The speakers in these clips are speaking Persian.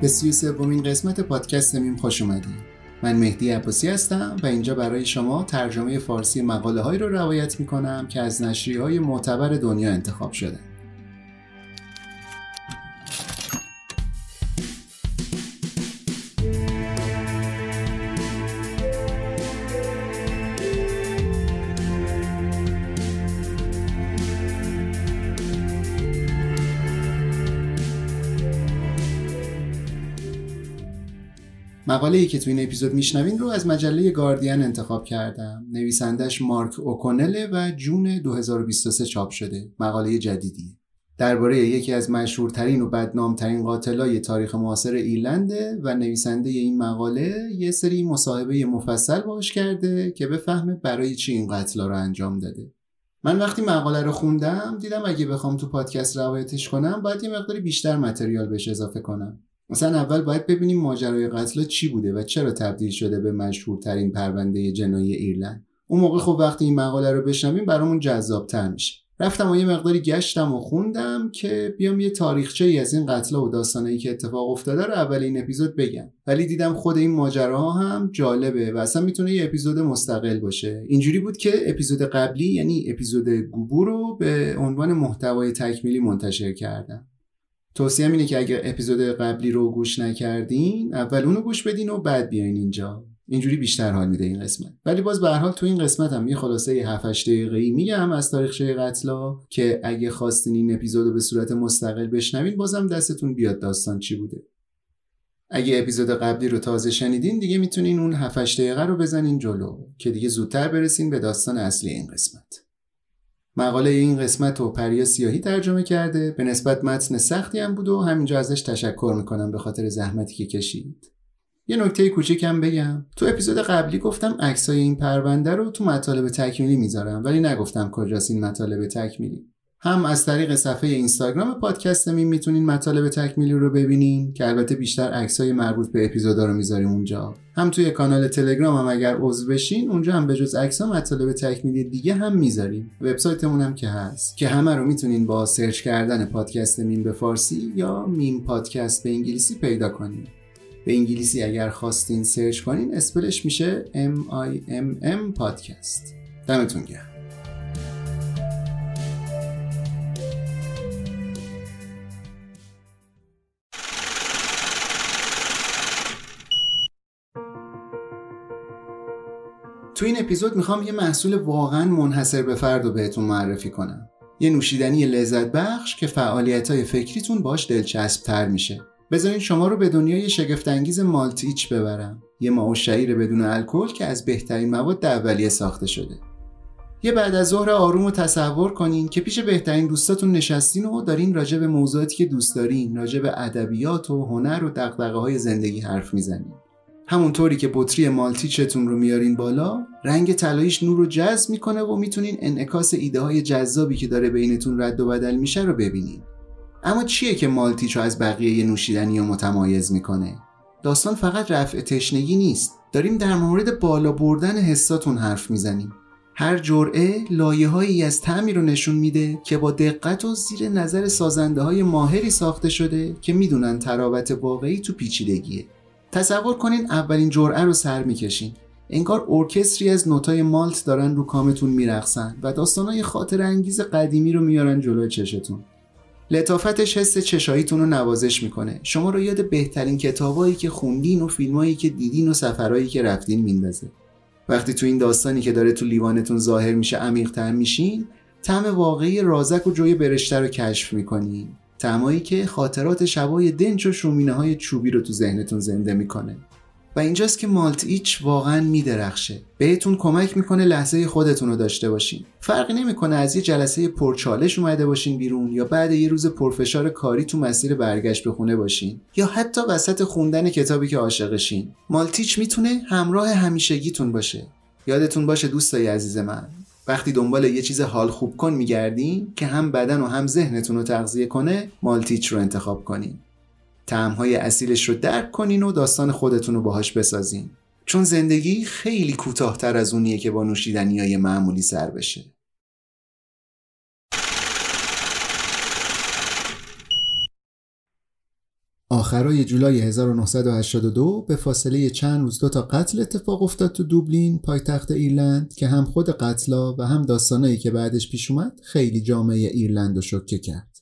به سی سومین قسمت پادکست میم خوش اومدید من مهدی عباسی هستم و اینجا برای شما ترجمه فارسی مقاله هایی رو روایت می کنم که از نشریه های معتبر دنیا انتخاب شده. مقاله ای که تو این اپیزود میشنوین رو از مجله گاردین انتخاب کردم. نویسندش مارک اوکونله و جون 2023 چاپ شده. مقاله جدیدی درباره یکی از مشهورترین و بدنامترین قاتلای تاریخ معاصر ایرلنده و نویسنده این مقاله یه سری مصاحبه مفصل باش کرده که بفهمه برای چی این قتلا رو انجام داده. من وقتی مقاله رو خوندم دیدم اگه بخوام تو پادکست روایتش کنم باید یه مقداری بیشتر متریال بهش اضافه کنم. مثلا اول باید ببینیم ماجرای قتل چی بوده و چرا تبدیل شده به مشهورترین پرونده جنایی ایرلند. اون موقع خب وقتی این مقاله رو بشنویم برامون جذابتر میشه. رفتم و یه مقداری گشتم و خوندم که بیام یه تاریخچه ای از این قتل و داستانایی که اتفاق افتاده رو اول این اپیزود بگم. ولی دیدم خود این ماجراها هم جالبه و اصلا می‌تونه یه اپیزود مستقل باشه. اینجوری بود که اپیزود قبلی یعنی اپیزود گوبو رو به عنوان محتوای تکمیلی منتشر کردم. توصیه اینه که اگر اپیزود قبلی رو گوش نکردین اول اونو گوش بدین و بعد بیاین اینجا. اینجوری بیشتر حال میده این قسمت. ولی باز به حال تو این قسمت هم یه خلاصه 7 8 دقیقه‌ای میگم از تاریخچه قتلا که اگه خواستین این اپیزود رو به صورت مستقل بشنوین بازم دستتون بیاد داستان چی بوده. اگه اپیزود قبلی رو تازه شنیدین دیگه می‌تونین اون 7 8 دقیقه رو بزنین جلو که دیگه زودتر برسین به داستان اصلی این قسمت. مقاله این قسمت رو پریا سیاهی ترجمه کرده. به نسبت متن سختی هم بود و همینجا ازش تشکر می‌کنم به خاطر زحمتی که کشید. یه نکته کوچیکم بگم. تو اپیزود قبلی گفتم عکسای این پرونده رو تو مطالب تکمیلی می‌ذارم ولی نگفتم کجاست این مطالب تکمیلی. هم از طریق صفحه اینستاگرام پادکست میم می‌تونین مطالب تکمیلی رو ببینین که البته بیشتر عکسای مربوط به اپیزودا رو می‌ذاریم اونجا. هم توی کانال تلگرام هم اگر عضو بشین اونجا هم به جز عکس‌ها مطالب تکمیلی دیگه هم می‌ذاریم. وبسایتمون هم که هست. که همه رو می‌تونین با search کردن پادکست میم به فارسی یا میم پادکست به انگلیسی پیدا کنین. به انگلیسی اگر خواستین سرچ کنین اسپلش میشه M I M M پادکست. دمتون گرم. تو این اپیزود می‌خوام یه محصول واقعا منحصر به فرد رو بهتون معرفی کنم. یه نوشیدنی لذت بخش که فعالیت های فکریتون باش دلچسب تر میشه. بذارین شما رو به دنیای شگفتانگیز مالتیچ ببرم. یه ماو شعیر بدون الکل که از بهترین مواد اولیه ساخته شده. یه بعد از ظهر آروم رو تصور کنین که پیش بهترین دوستاتون نشستین و دارین راجع به موضوعاتی که دوست دارین راجع به ادبیات و هنر و دقدقه های زندگی حرف می‌زنین. همونطوری که بطری مالتیچتون رو میارین بالا رنگ طلاییش نور رو جذب می‌کنه و می‌تونین انعکاس ایده های جذابی که داره بینتون رد و بدل میشه رو ببینین. اما چیه که مالتیچ رو از بقیه نوشیدنی رو متمایز می‌کنه؟ داستان فقط رفع تشنگی نیست. داریم در مورد بالا بردن حساتون حرف می‌زنیم. هر جرعه لایه هایی از تعمی رو نشون میده که با دقت و زیر نظر سازنده های ماهری ساخته شده که می‌دونن ترابط واقعی تو پیچیدگیه. تصور کنین اولین جرعه رو سر می‌کشین. انگار ارکستری از نوتای مالت دارن رو کامتون میرقصن و داستانای خاطر انگیز قدیمی رو میارن جلوی چشتون. لطافتش حس چشاییتون رو نوازش می‌کنه. شما رو یاد بهترین کتابایی که خوندین و فیلمایی که دیدین و سفرهایی که رفتین میندازه. وقتی تو این داستانی که داره تو لیوانتون ظاهر میشه عمیق‌تر میشین طعم واقعی رازک و جوی برشته رو کشف می‌کنین. تعمایی که خاطرات شبای دنج و شومینه های چوبی رو تو ذهنتون زنده می‌کنه. و اینجاست که مالت ایچ واقعا میدرخشه. بهتون کمک می‌کنه لحظه خودتون رو داشته باشین. فرقی نمی‌کنه از یه جلسه پرچالش اومده باشین بیرون یا بعد یه روز پرفشار کاری تو مسیر برگشت به خونه باشین. یا حتی وسط خوندن کتابی که عاشقشین. مالتیچ می‌تونه همراه همیشگیتون باشه. یادتون باشه دوستای عزیز من. وقتی دنبال یه چیز حال خوب کن میگردین که هم بدن و هم ذهنتون رو تغذیه کنه مالتیچ رو انتخاب کنین. تعمهای اصیلش رو درک کنین و داستان خودتون رو باهاش بسازین. چون زندگی خیلی کوتاهتر از اونیه که با نوشیدنی های معمولی سر بشه. آخرای جولای 1982 به فاصله چند روز دو تا قتل اتفاق افتاد تو دوبلین پایتخت ایرلند که هم خود قتلا و هم داستانایی که بعدش پیش اومد خیلی جامعه ایرلند رو شوکه کرد.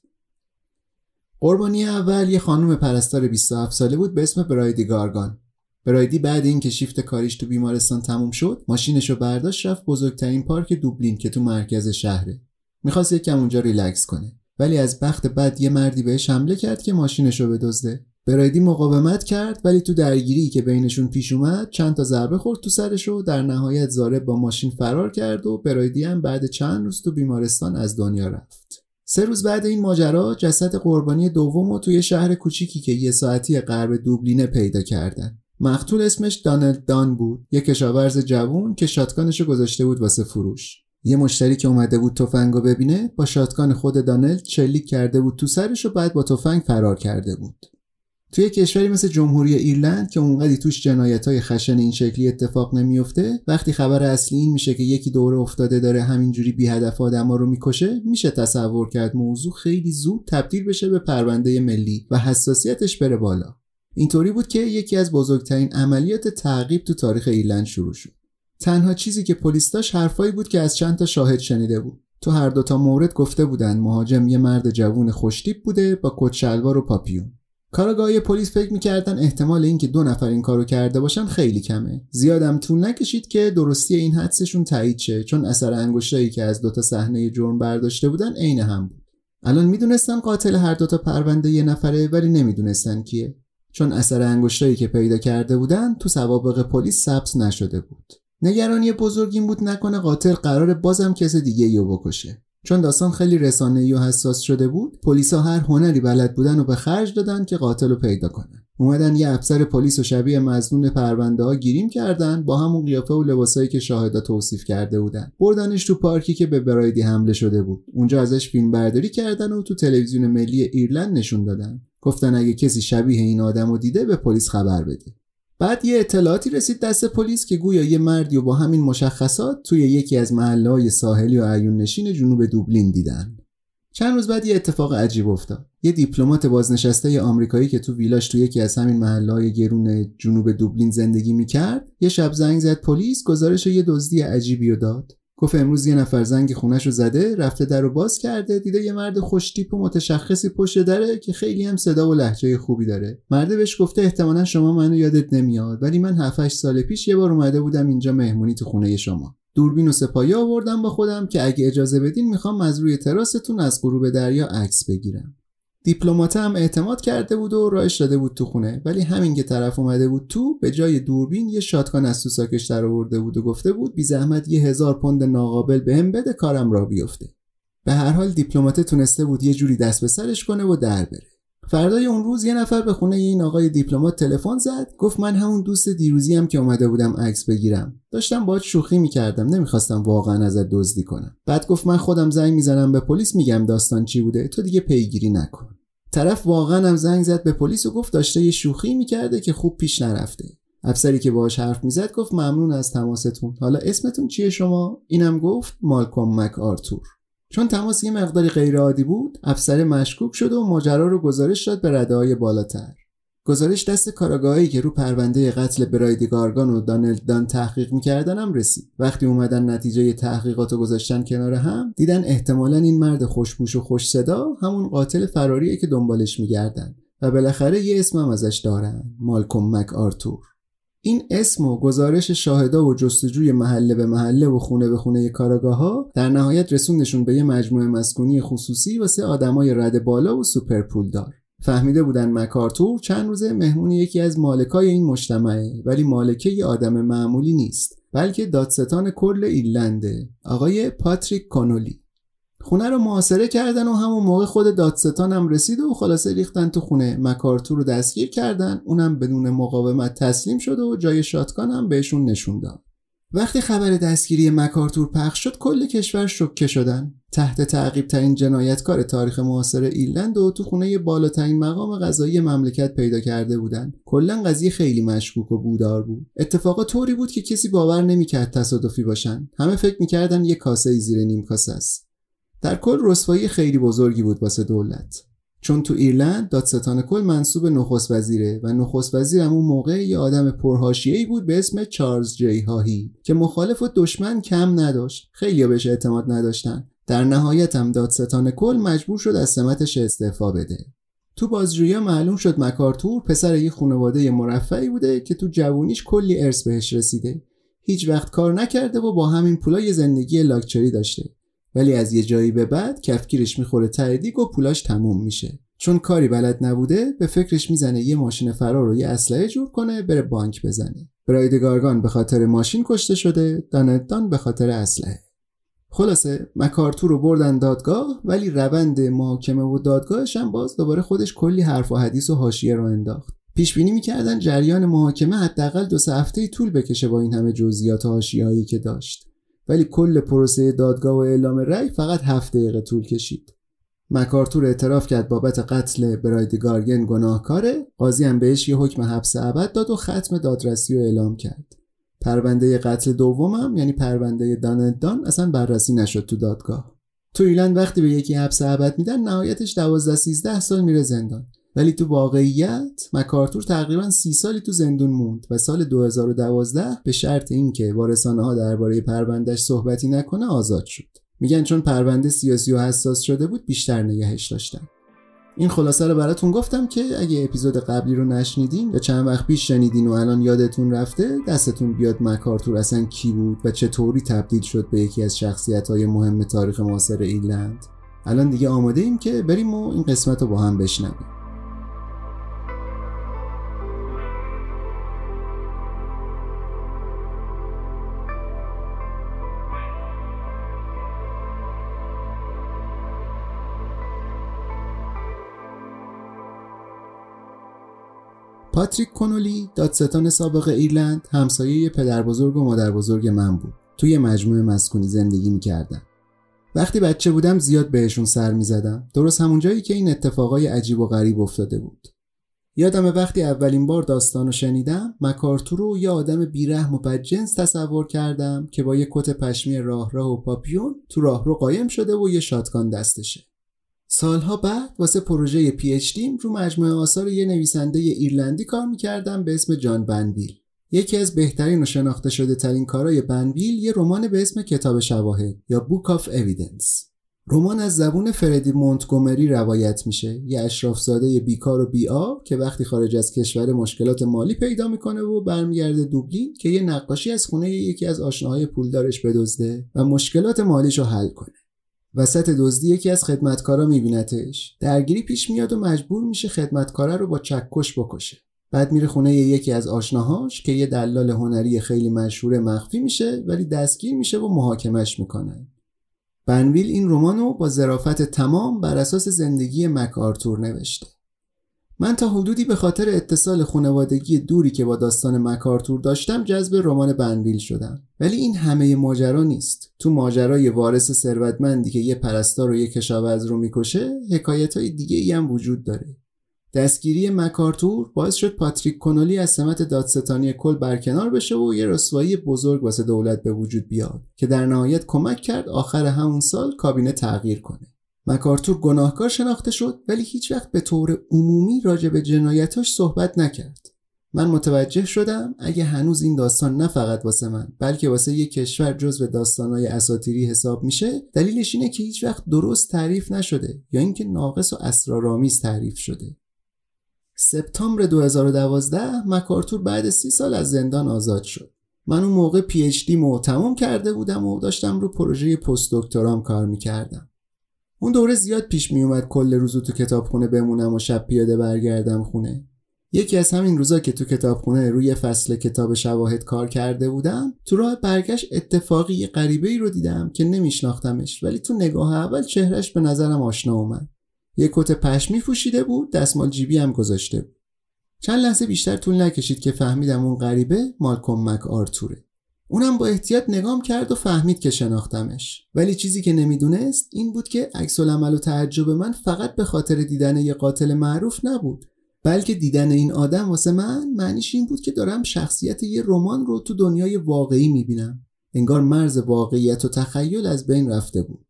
قربانی اول یه خانم پرستار 27 ساله بود به اسم برایدی گارگان. برایدی بعد اینکه شیفت کاریش تو بیمارستان تموم شد، ماشینش رو برداشت رفت بزرگترین پارک دوبلین که تو مرکز شهره. می‌خواست یکم اونجا ریلکس کنه. ولی از بخت بد یه مردی بهش حمله کرد که ماشینش رو بدزده. برایدی مقاومت کرد ولی تو درگیری که بینشون پیش اومد چند تا ضربه خورد تو سرش و در نهایت زارب با ماشین فرار کرد و برایدی هم بعد چند روز تو بیمارستان از دنیا رفت. سه روز بعد این ماجرا جسد قربانی دوم رو توی شهر کوچیکی که یه ساعتی غرب دوبلینه پیدا کردن. مقتول اسمش دانلد دان بود یه کشاورز جوون که شاتگانش گذاشته بود واسه فروش. یه مشتری که اومده بود تفنگو ببینه با شاتگان خود دانلد چلیک کرده بود تو سرش و بعد با تفنگ فرار کرده بود. توی کشوری مثل جمهوری ایرلند که اونقدی توش جنایت های خشن این شکلی اتفاق نمیفته وقتی خبر اصلی این میشه که یکی دوره افتاده داره همینجوری بی هدف آدما رو می‌کشه میشه تصور کرد موضوع خیلی زود تبدیل بشه به پرونده ملی و حساسیتش بره بالا. اینطوری بود که یکی از بزرگترین عملیات تعقیب تو تاریخ ایرلند شروع شد. تنها چیزی که پلیس داشت حرفایی بود که از چند تا شاهد شنیده بود. تو هر دوتا مورد گفته بودن مهاجم یه مرد جوون خوشتیپ بوده با کت شلوار و پاپیون. کارگاهی پلیس فکر می‌کردن احتمال اینکه دو نفر این کارو کرده باشن خیلی کمه. زیادم طول نکشید که درستی این حدسشون تایید شه چون اثر انگشتایی که از دوتا صحنه جرم برداشته بودن عین هم بود. الان می‌دونستن قاتل هر دوتا پرونده یه نفره ولی نمی‌دونستن کیه. چون اثر انگشتایی که پیدا کرده بودن تو سوابق پلیس ثبت نشده بود. نگرانی بزرگ این بود نکنه قاتل قرار بازم کس دیگه یو بکشه. چون داستان خیلی رسانه و حساس شده بود پلیسا هر هنری بلد بودن و به خرج دادن که قاتل رو پیدا کنن. اومدن یه افسر پلیس و شبیه مزنون پرونده ها گیریم کردن با همون قیافه و لباسایی که شاهدا توصیف کرده بودن. بردنش تو پارکی که به برایدی حمله شده بود. اونجا ازش فیلم برداری کردن و تو تلویزیون ملی ایرلند نشون دادن. گفتن اگه کسی شبیه این آدم رو دیده به پلیس خبر بده. بعد یه اطلاعاتی رسید دست پلیس که گویا یه مردی و با همین مشخصات توی یکی از محله های ساحلی و عیون نشین جنوب دوبلین دیدن. چند روز بعد یه اتفاق عجیب افتاد. یه دیپلمات بازنشسته آمریکایی که تو ویلاش تو یکی از همین محله های گرون جنوب دوبلین زندگی می‌کرد، یه شب زنگ زد پلیس گزارش یه دزدی عجیبی رو داد. گفت امروز یه نفر زنگ خونش رو زده رفته در رو باز کرده دیده یه مرد خوشتیپ و متشخصی پشت دره که خیلی هم صدا و لحجه خوبی داره. مرده بهش گفته احتمالا شما منو یادت نمیاد ولی من 7 سال پیش یه بار اومده بودم اینجا مهمونی تو خونه شما. دوربین و سپایی آوردم با خودم که اگه اجازه بدین می‌خوام از روی تراستون از غروب دریا عکس بگیرم. دیپلمات هم اعتماد کرده بود و راهش داده بود تو خونه. ولی همین که طرف اومده بود تو به جای دوربین یه shotgun از تو ساکش در آورده بود و گفته بود بی زحمت یه هزار پوند ناقابل بهم بده کارم راه بیفته. به هر حال دیپلمات تونسته بود یه جوری دست به سرش کنه و در بره. فردای اون روز یه نفر به خونه این آقای دیپلمات تلفن زد گفت من همون دوست دیروزی‌ام که اومده بودم عکس بگیرم. داشتم باهات شوخی می‌کردم نمی‌خواستم واقعا ازت دزدی کنم. بعد گفت من خودم زنگ می‌زنم به پلیس میگم داستان چی بوده تو دیگه پیگیری نکن. طرف واقعا هم زنگ زد به پلیس و گفت داشته یه شوخی می‌کرده که خوب پیش نرفته. افسری که باهاش حرف می‌زد گفت ممنون از تماستون. حالا اسمتون چیه شما؟ اینم گفت مالکوم مک آرتور چون تماس یه مقداری غیرعادی بود افسر مشکوک شد و ماجرا رو گزارش داد به رده های بالاتر. گزارش دست کاراگاهی که رو پرونده قتل براید گارگان و دانلد دان تحقیق می‌کردن هم رسید. وقتی اومدن نتیجه تحقیقات رو گذاشتن کنار هم دیدن احتمالا این مرد خوشبوش و خوش صدا همون قاتل فراریه که دنبالش میگردن و بالاخره یه اسم هم ازش دارن مالکوم مک آرتور این اسم و گزارش شاهدا و جستجوی محله به محله و خونه به خونه کاراگاه ها در نهایت رسوندشون به یه مجموعه مسکونی خصوصی واسه آدمای رده بالا و سوپر پولدار. فهمیده بودن مک آرتور چند روزه مهمون یکی از مالکای این مجتمعه ولی مالکه یه آدم معمولی نیست بلکه دادستان کل ایرلنده آقای پاتریک کانولی خونه رو محاصره کردن و همون موقع خود دادستان هم رسید و خلاصه ریختن تو خونه. مکارتور رو دستگیر کردن اونم بدون مقاومت تسلیم شد و جای شاتگان هم بهشون نشون داد. وقتی خبر دستگیری مکارتور پخش شد کل کشور شکه شدن. تحت تعقیب ترین جنایتکار تاریخ معاصر ایرلند و تو خونه بالاترین مقام قضایی مملکت پیدا کرده بودن. کلا قضیه خیلی مشکوک و بودار بود. اتفاقا طوری بود که کسی باور نمی‌کرد تصادفی باشن. همه فکر می‌کردن یه کاسه زیر نیم کاسه است. در کل رسوایی خیلی بزرگی بود واسه دولت. چون تو ایرلند دادستان کل منصوب نخست وزیره و نخست وزیر اون موقع یه آدم پرهاشیه‌ای بود به اسم چارلز جی هاهی که مخالف و دشمن کم نداشت. خیلی بهش اعتماد نداشتن. در نهایت هم دادستان کل مجبور شد از سمتش استعفا بده. تو بازجویی معلوم شد مکارتور پسر یه خانواده مرفعی بوده که تو جوونیش کلی ارث بهش رسیده. هیچ وقت کار نکرده و با همین پولا یه زندگی لاکچری داشته. ولی از یه جایی به بعد کفگیرش می‌خوره تردیگ و پولاش تموم میشه. چون کاری بلد نبوده به فکرش می‌زنه یه ماشین فرار رو یه اسلحه جور کنه بره بانک بزنه. براید گارگان به خاطر ماشین کشته شده دانتدان به خاطر اسلحه. خلاصه مکارتور رو بردن دادگاه ولی روند محاکمه و دادگاهش هم باز دوباره خودش کلی حرف و حدیث و حاشیه رو انداخت. پیش بینی می‌کردن جریان محاکمه حداقل دو سه هفته طول بکشه با این همه جزئیات و که داشت. ولی کل پروسه دادگاه و اعلام رأی فقط هفت دقیقه طول کشید. مکارتور اعتراف کرد بابت قتل براید گارگن گناهکاره قاضی هم بهش یه حکم حبس ابد داد و ختم دادرسی رو اعلام کرد. پرونده قتل دومم یعنی پرونده دان اصلا بررسی نشد تو دادگاه. تو ایرلند وقتی به یکی حبس ابد میدن نهایتش 12 13 سال میره زندان. ولی تو واقعیت مکارتور تقریبا سی سالی تو زندون موند و سال 2012 به شرط اینکه با رسانه ها درباره پروندهش صحبتی نکنه آزاد شد. میگن چون پرونده سیاسی و حساس شده بود بیشتر نگهش داشتن. این خلاصه رو براتون گفتم که اگه اپیزود قبلی رو نشنیدین یا چند وقت پیش شنیدین و الان یادتون رفته دستتون بیاد مکارتور اصلا کی بود و چطوری تبدیل شد به یکی از شخصیت های مهم تاریخ معاصر ایرلند. الان دیگه آماده ایم که بریم و این قسمت رو با هم بشنویم. پاتریک کنولی دادستان سابق ایرلند همسایه پدر بزرگ و مادر بزرگ من بود. توی مجموعه مسکونی زندگی می‌کردن وقتی بچه بودم زیاد بهشون سر می‌زدم. درست همون جایی که این اتفاقای عجیب و غریب افتاده بود. یادم وقتی اولین بار داستان رو شنیدم مکارتور رو یه آدم بیرحم و بدجنس تصور کردم که با یه کت پشمی راه راه و پاپیون تو راه رو قایم شده و یه شاتگان دستشه. سالها بعد واسه پروژه PhD رو مجموعه آثار یه نویسنده ایرلندی کار می‌کردم به اسم جان بنویل یکی از بهترین و شناخته شده ترین کارهای بنویل یه رمان به اسم کتاب شواهد یا Book of Evidence رمان از زبون فردی مونتگومری روایت میشه. یه اشراف‌زاده بیکار و بی‌عار که وقتی خارج از کشور مشکلات مالی پیدا می‌کنه و برمیگرده دوبلین که یه نقاشی از خونه یکی از آشناهای پولدارش بدزده و مشکلات مالیش رو حل کنه. وسط دزدی یکی از خدمتکارا میبینتش. درگیری پیش میاد و مجبور میشه خدمتکاره رو با چکش بکشه. بعد میره خونه یکی از آشناهاش که یه دلال هنری خیلی مشهور مخفی میشه ولی دستگیر میشه و محاکمش می‌کنن بنویل این رمانو با ظرافت تمام بر اساس زندگی مک آرتور نوشته. من تا حدودی به خاطر اتصال خانوادگی دوری که با داستان مکارتور داشتم جذب رمان بنویل شدم. ولی این همه ماجرا نیست. تو ماجرای وارث ثروتمندی که یه پرستار و یه کشاورز رو می‌کشه حکایت های دیگه ای هم وجود داره. دستگیری مکارتور باعث شد پاتریک کنولی از سمت دادستانی کل برکنار بشه و یه رسوایی بزرگ واسه دولت به وجود بیاد که در نهایت کمک کرد آخر همون سال کابینه تغییر کنه. مکارتور گناهکار شناخته شد ولی هیچ وقت به طور عمومی راجع به جنایتاش صحبت نکرد. من متوجه شدم اگه هنوز این داستان نه فقط واسه من بلکه واسه یک کشور جزو داستانهای اساتیری حساب میشه دلیلش اینه که هیچ وقت درست تعریف نشده یا اینکه ناقص و اسرارآمیز تعریف شده سپتامبر 2012 مکارتور بعد سی سال از زندان آزاد شد. من اون موقع پی اچ دی مو تموم کرده بودم و داشتم رو پروژه پست دکترام کار می‌کردم. اون دوره زیاد پیش میومد کل روزو تو کتابخونه بمونم و شب پیاده برگردم خونه. یکی از همین روزا که تو کتابخونه روی فصل کتاب شواهد کار کرده بودم تو راه برگشت اتفاقی یه غریبه ای رو دیدم که نمیشناختمش ولی تو نگاه اول چهرش به نظرم آشنا اومد. یه کت پشمی پوشیده بود دستمال جیبی هم گذاشته بود. چند لحظه بیشتر طول نکشید که فهمیدم اون غریبه مالکوم مک آرتوره اونم با احتیاط نگام کرد و فهمید که شناختمش. ولی چیزی که نمی‌دونست این بود که عکس العمل و تعجب من فقط به خاطر دیدن یه قاتل معروف نبود. بلکه دیدن این آدم واسه من معنیش این بود که دارم شخصیت یه رمان رو تو دنیای واقعی می‌بینم. انگار مرز واقعیت و تخیل از بین رفته بود.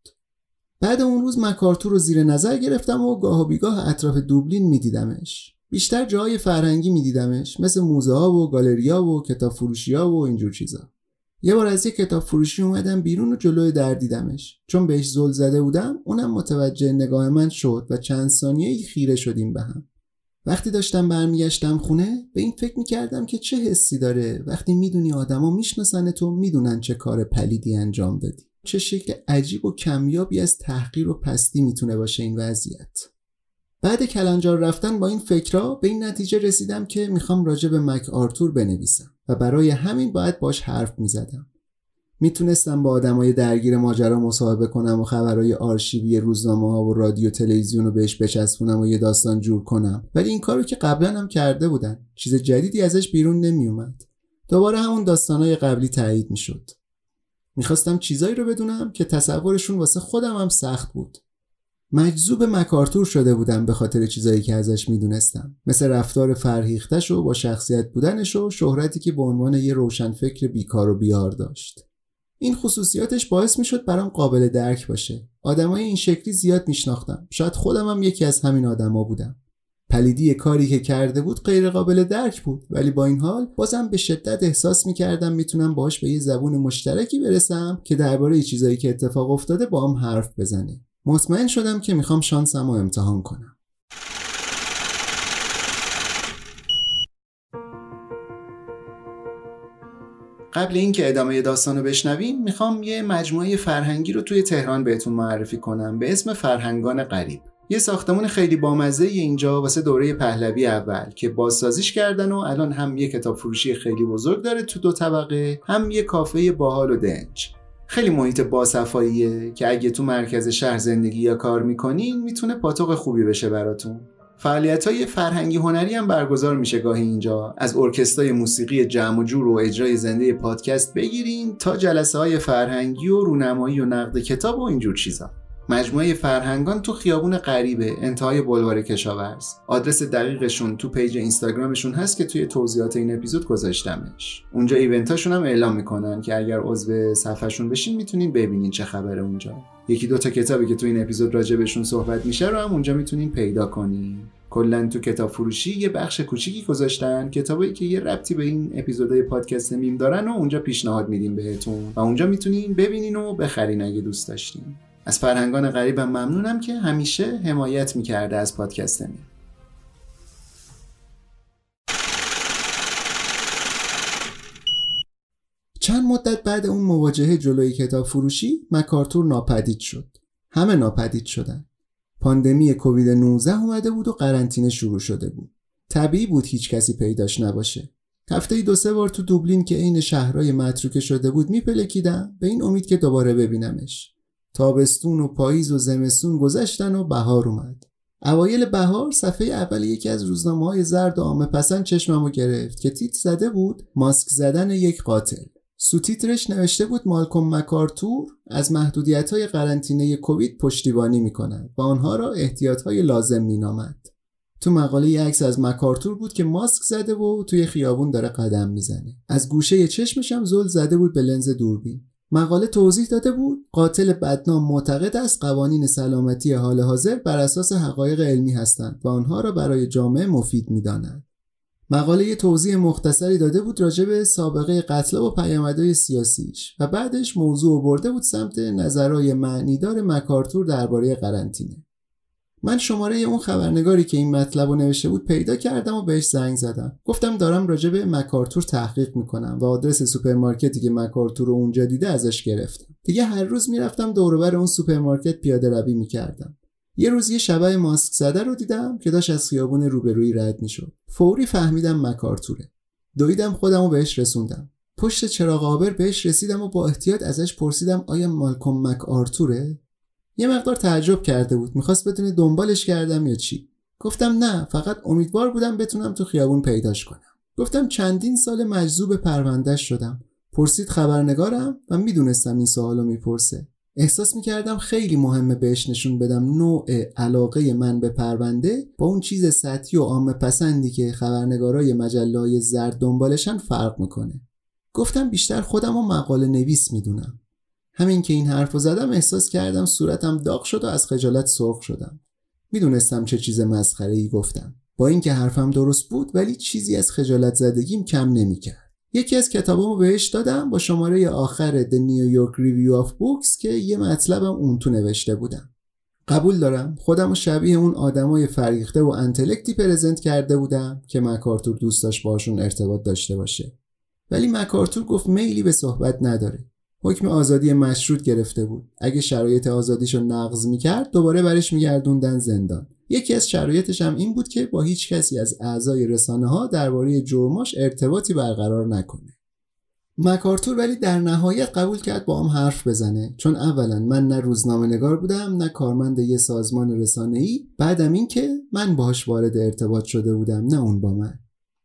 بعد اون روز مکارتور رو زیر نظر گرفتم و گاه و بیگاه اطراف دوبلین میدیدمش. بیشتر جای فرهنگی میدیدمش مثل موزه ها و گالریا و کتاب فروشی ها و اینجور چیزا. یه بار از یه کتاب فروشی اومدم بیرون و جلوی در دیدمش. چون بهش زل زده بودم اونم متوجه نگاه من شد و چند ثانیه خیره شدیم به هم. وقتی داشتم برمیگشتم خونه به این فکر می‌کردم که چه حسی داره. وقتی می‌دونی آدما می‌شناسن تو می‌دونن چه کار پلیدی انجام دادی. چه شکل عجیب و کمیابی از تحقیر و پستی می‌تونه باشه این وضعیت. بعد کلنجار رفتن با این فکرها به این نتیجه رسیدم که می‌خوام راجع به مک آرتور بنویسم و برای همین باید باش حرف می‌زدم. می‌تونستم با آدمای درگیر ماجرا مصاحبه کنم و خبرهای آرشیوی روزنامه ها و رادیو تلویزیون رو بهش بچسبونم و یه داستان جور کنم. ولی این کارو که قبلا هم کرده بودن. چیز جدیدی ازش بیرون نمیومد. دوباره همون داستانهای قبلی تایید می‌شد. می‌خواستم چیزایی رو بدونم که تصورشون واسه خودم هم سخت بود. مجذوب مکارتور شده بودم به خاطر چیزایی که ازش می‌دونستم. مثل رفتار فرهیختش و با شخصیت بودنش و شهرتی که به عنوان یه روشنفکر بیکار و بیار داشت. این خصوصیاتش باعث می‌شد برام قابل درک باشه. آدمای این شکلی زیاد میشناختم. شاید خودم هم یکی از همین آدما بودم. پلیدی کاری که کرده بود غیر قابل درک بود ولی با این حال بازم به شدت احساس می‌کردم می‌تونم باهاش به یه زبون مشترکی برسم که درباره چیزایی که اتفاق افتاده با هم حرف بزنه. مطمئن شدم که می‌خوام شانسم رو امتحان کنم. قبل اینکه ادامه داستان رو بشنویم می‌خوام یه مجموعه فرهنگی رو توی تهران بهتون معرفی کنم به اسم فرهنگان غریب یه ساختمون خیلی بامزه اینجا واسه دوره پهلوی اول که بازسازیش کردن و الان هم یه کتاب فروشی خیلی بزرگ داره تو دو طبقه هم یه کافه باحال و دنج. خیلی محیط باصفاییه که اگه تو مرکز شهر زندگی یا کار می‌کنین می‌تونه پاتوق خوبی بشه براتون. فعالیت های فرهنگی هنری هم برگزار میشه گاهی اینجا. از ارکسترای موسیقی جمع و جور و اجرای زنده پادکست بگیرین تا جلسه های فرهنگی و رونمایی و نقد کتاب و اینجور چیزا. مجموعه فرهنگان تو خیابون غریبه. انتهای بلوار کشاورز. آدرس دقیقشون تو پیج اینستاگرامشون هست که توی توضیحات این اپیزود گذاشتمش. اونجا event اشون هم اعلام می‌کنن که اگر عضو صفحهشون بشین می‌تونین ببینین چه خبره اونجا. یکی دو تا کتابی که تو این اپیزود راجع بهشون صحبت میشه رو هم اونجا می‌تونین پیدا کنین. کلا تو کتاب فروشی یه بخش کوچیکی گذاشتن کتابایی که یه ربطی به این اپیزودهای پادکست میم دارن و اونجا پیشنهاد میدیم بهتون. و اونجا می‌تونین ببینین و بخرین اگه دوست داشتین. از فرهنگان غریبم ممنونم که همیشه حمایت می‌کرده از پادکست میم چند مدت بعد اون مواجهه جلوی کتاب فروشی مکارتور ناپدید شد. همه ناپدید شدن. پاندمی کووید 19 اومده بود و قرنطینه شروع شده بود. طبیعی بود هیچ کسی پیداش نباشه. هفته دو سه بار تو دوبلین که عین شهرهای متروکه شده بود میپلکیدم. به این امید که دوباره ببینمش. تابستون و پاییز و زمستون گذشتن و بهار اومد اوایل بهار صفحه اول یکی از روزنامه های زرد و عامه پسند چشممو گرفت که تیت زده بود ماسک زدن یک قاتل سوتیترش نوشته بود مالکوم مکارتور از محدودیت های قرنطینه کووید پشتیبانی می کند و آنها را احتیاط های لازم می نامد. تو مقاله عکس از مکارتور بود که ماسک زده و توی خیابون داره قدم می‌زنه. از گوشه چشمش زل زده بود به لنز دوربین. مقاله توضیح داده بود قاتل بدنام معتقد است قوانین سلامتی حال حاضر بر اساس حقایق علمی هستند و آنها را برای جامعه مفید می‌دانند. مقاله توضیح مختصری داده بود راجع به سابقه قتل و پیامدهای سیاسیش و بعدش موضوع برده بود سمت نظرهای معنیدار مکارتور درباره قرنطینه من شماره اون خبرنگاری که این مطلب رو نوشته بود پیدا کردم و بهش زنگ زدم. گفتم دارم راجع به مکارتور تحقیق می‌کنم و آدرس سوپرمارکتی که مکارتور رو اونجا دیده ازش گرفتم. دیگه هر روز می‌رفتم دوربر اون سوپرمارکت پیاده روی می‌کردم. یه روز یه شبه ماسک زده رو دیدم که داشت از خیابون روبرویی رد می‌شد. فوری فهمیدم مکارتوره. دویدم خودم رو بهش رسوندم. پشت چراغ آبر بهش رسیدم و با احتیاط ازش پرسیدم آیا مالکوم مک آرتوره یه مقدار تعجب کرده بود. می‌خواست بدونه دنبالش کردم یا چی. گفتم نه فقط امیدوار بودم بتونم تو خیابون پیداش کنم. گفتم چندین سال مجذوب پروندهش شدم. پرسید خبرنگارم و می‌دونستم این سوالو می‌پرسه. احساس می‌کردم خیلی مهمه بهش نشون بدم. نوع علاقه من به پرونده با اون چیز سطحی و عامه پسندی که خبرنگارای مجله زرد دنبالشن فرق می‌کنه. گفتم بیشتر خودم و مقاله نویس می‌دونم. همین که این حرف رو زدم احساس کردم صورتم داغ شد و از خجالت سرخ شدم. می‌دونستم چه چیز مسخره ای گفتم. با اینکه حرفم درست بود ولی چیزی از خجالت زدگیم کم نمی‌کرد. یکی از کتابامو بهش دادم با شماره آخر The New York Review of Books که یه مطلبم اون تو نوشته بودم. قبول دارم خودم شبیه اون آدمای فریخته و انتلکتی پرزنت کرده بودم که مکارتور دوست داشت باشون ارتباط داشته باشه. ولی مکارتور گفت میلی به صحبت نداره. حکم آزادی مشروط گرفته بود. اگه شرایط آزادیش رو نقض می‌کرد دوباره برش میگردوندن زندان. یکی از شرایطش هم این بود که با هیچ کسی از اعضای رسانه ها درباره جرماش ارتباطی برقرار نکنه. مکارتور ولی در نهایت قبول کرد با هم حرف بزنه. چون اولا من نه روزنامه نگار بودم نه کارمند یه سازمان رسانه ای بعدم این که من باهاش وارد ارتباط شده بودم نه اون با من.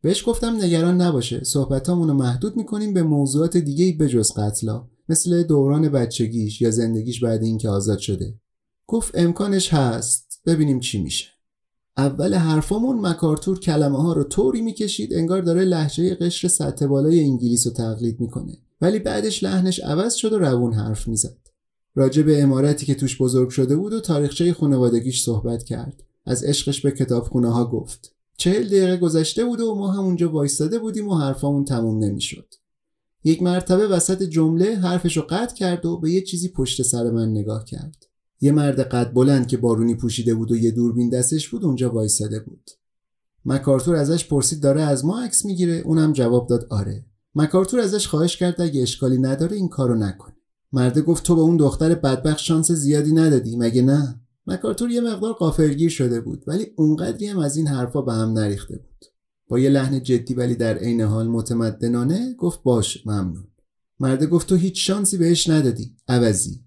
بهش گفتم نگران نباشه. صحبتامون محدود می‌کنیم به موضوعات دیگه بجز قتلا. مثل دوران بچگیش یا زندگیش بعد اینکه آزاد شده. گفت امکانش هست. ببینیم چی میشه. اول حرفمون مکارتور کلمه ها رو طوری می‌کشید انگار داره لحجه قشر سطح بالای انگلیس رو تقلید می‌کنه. ولی بعدش لحنش عوض شد و روون حرف می‌زد. راجع به امارتی که توش بزرگ شده بود و تاریخچه خانوادگیش صحبت کرد. از عشقش به کتابخونه ها گفت. چهل دقیقه گذشته بود و ما همونجا وایستاده بودیم و حرفامون تموم نمی‌شد. یک مرتبه وسط جمله حرفش رو قطع کرد و به یه چیزی پشت سر من نگاه کرد. یه مرد قد بلند که بارونی پوشیده بود و یه دوربین دستش بود اونجا وایساده بود. مکارتور ازش پرسید داره از ما عکس می‌گیره؟ اونم جواب داد آره. مکارتور ازش خواهش کرد اگه اشکالی نداره این کارو نکنه مرده گفت تو به اون دختر بدبخت شانس زیادی ندادی مگه نه؟ مکارتور یه مقدار قافلگیر شده بود ولی اونقدری هم از این حرفا به هم نریخته بود. با یه لحن جدی ولی در عین حال متمدنانه گفت باش ممنون. مرده گفت تو هیچ شانسی بهش ندادی. عوضی.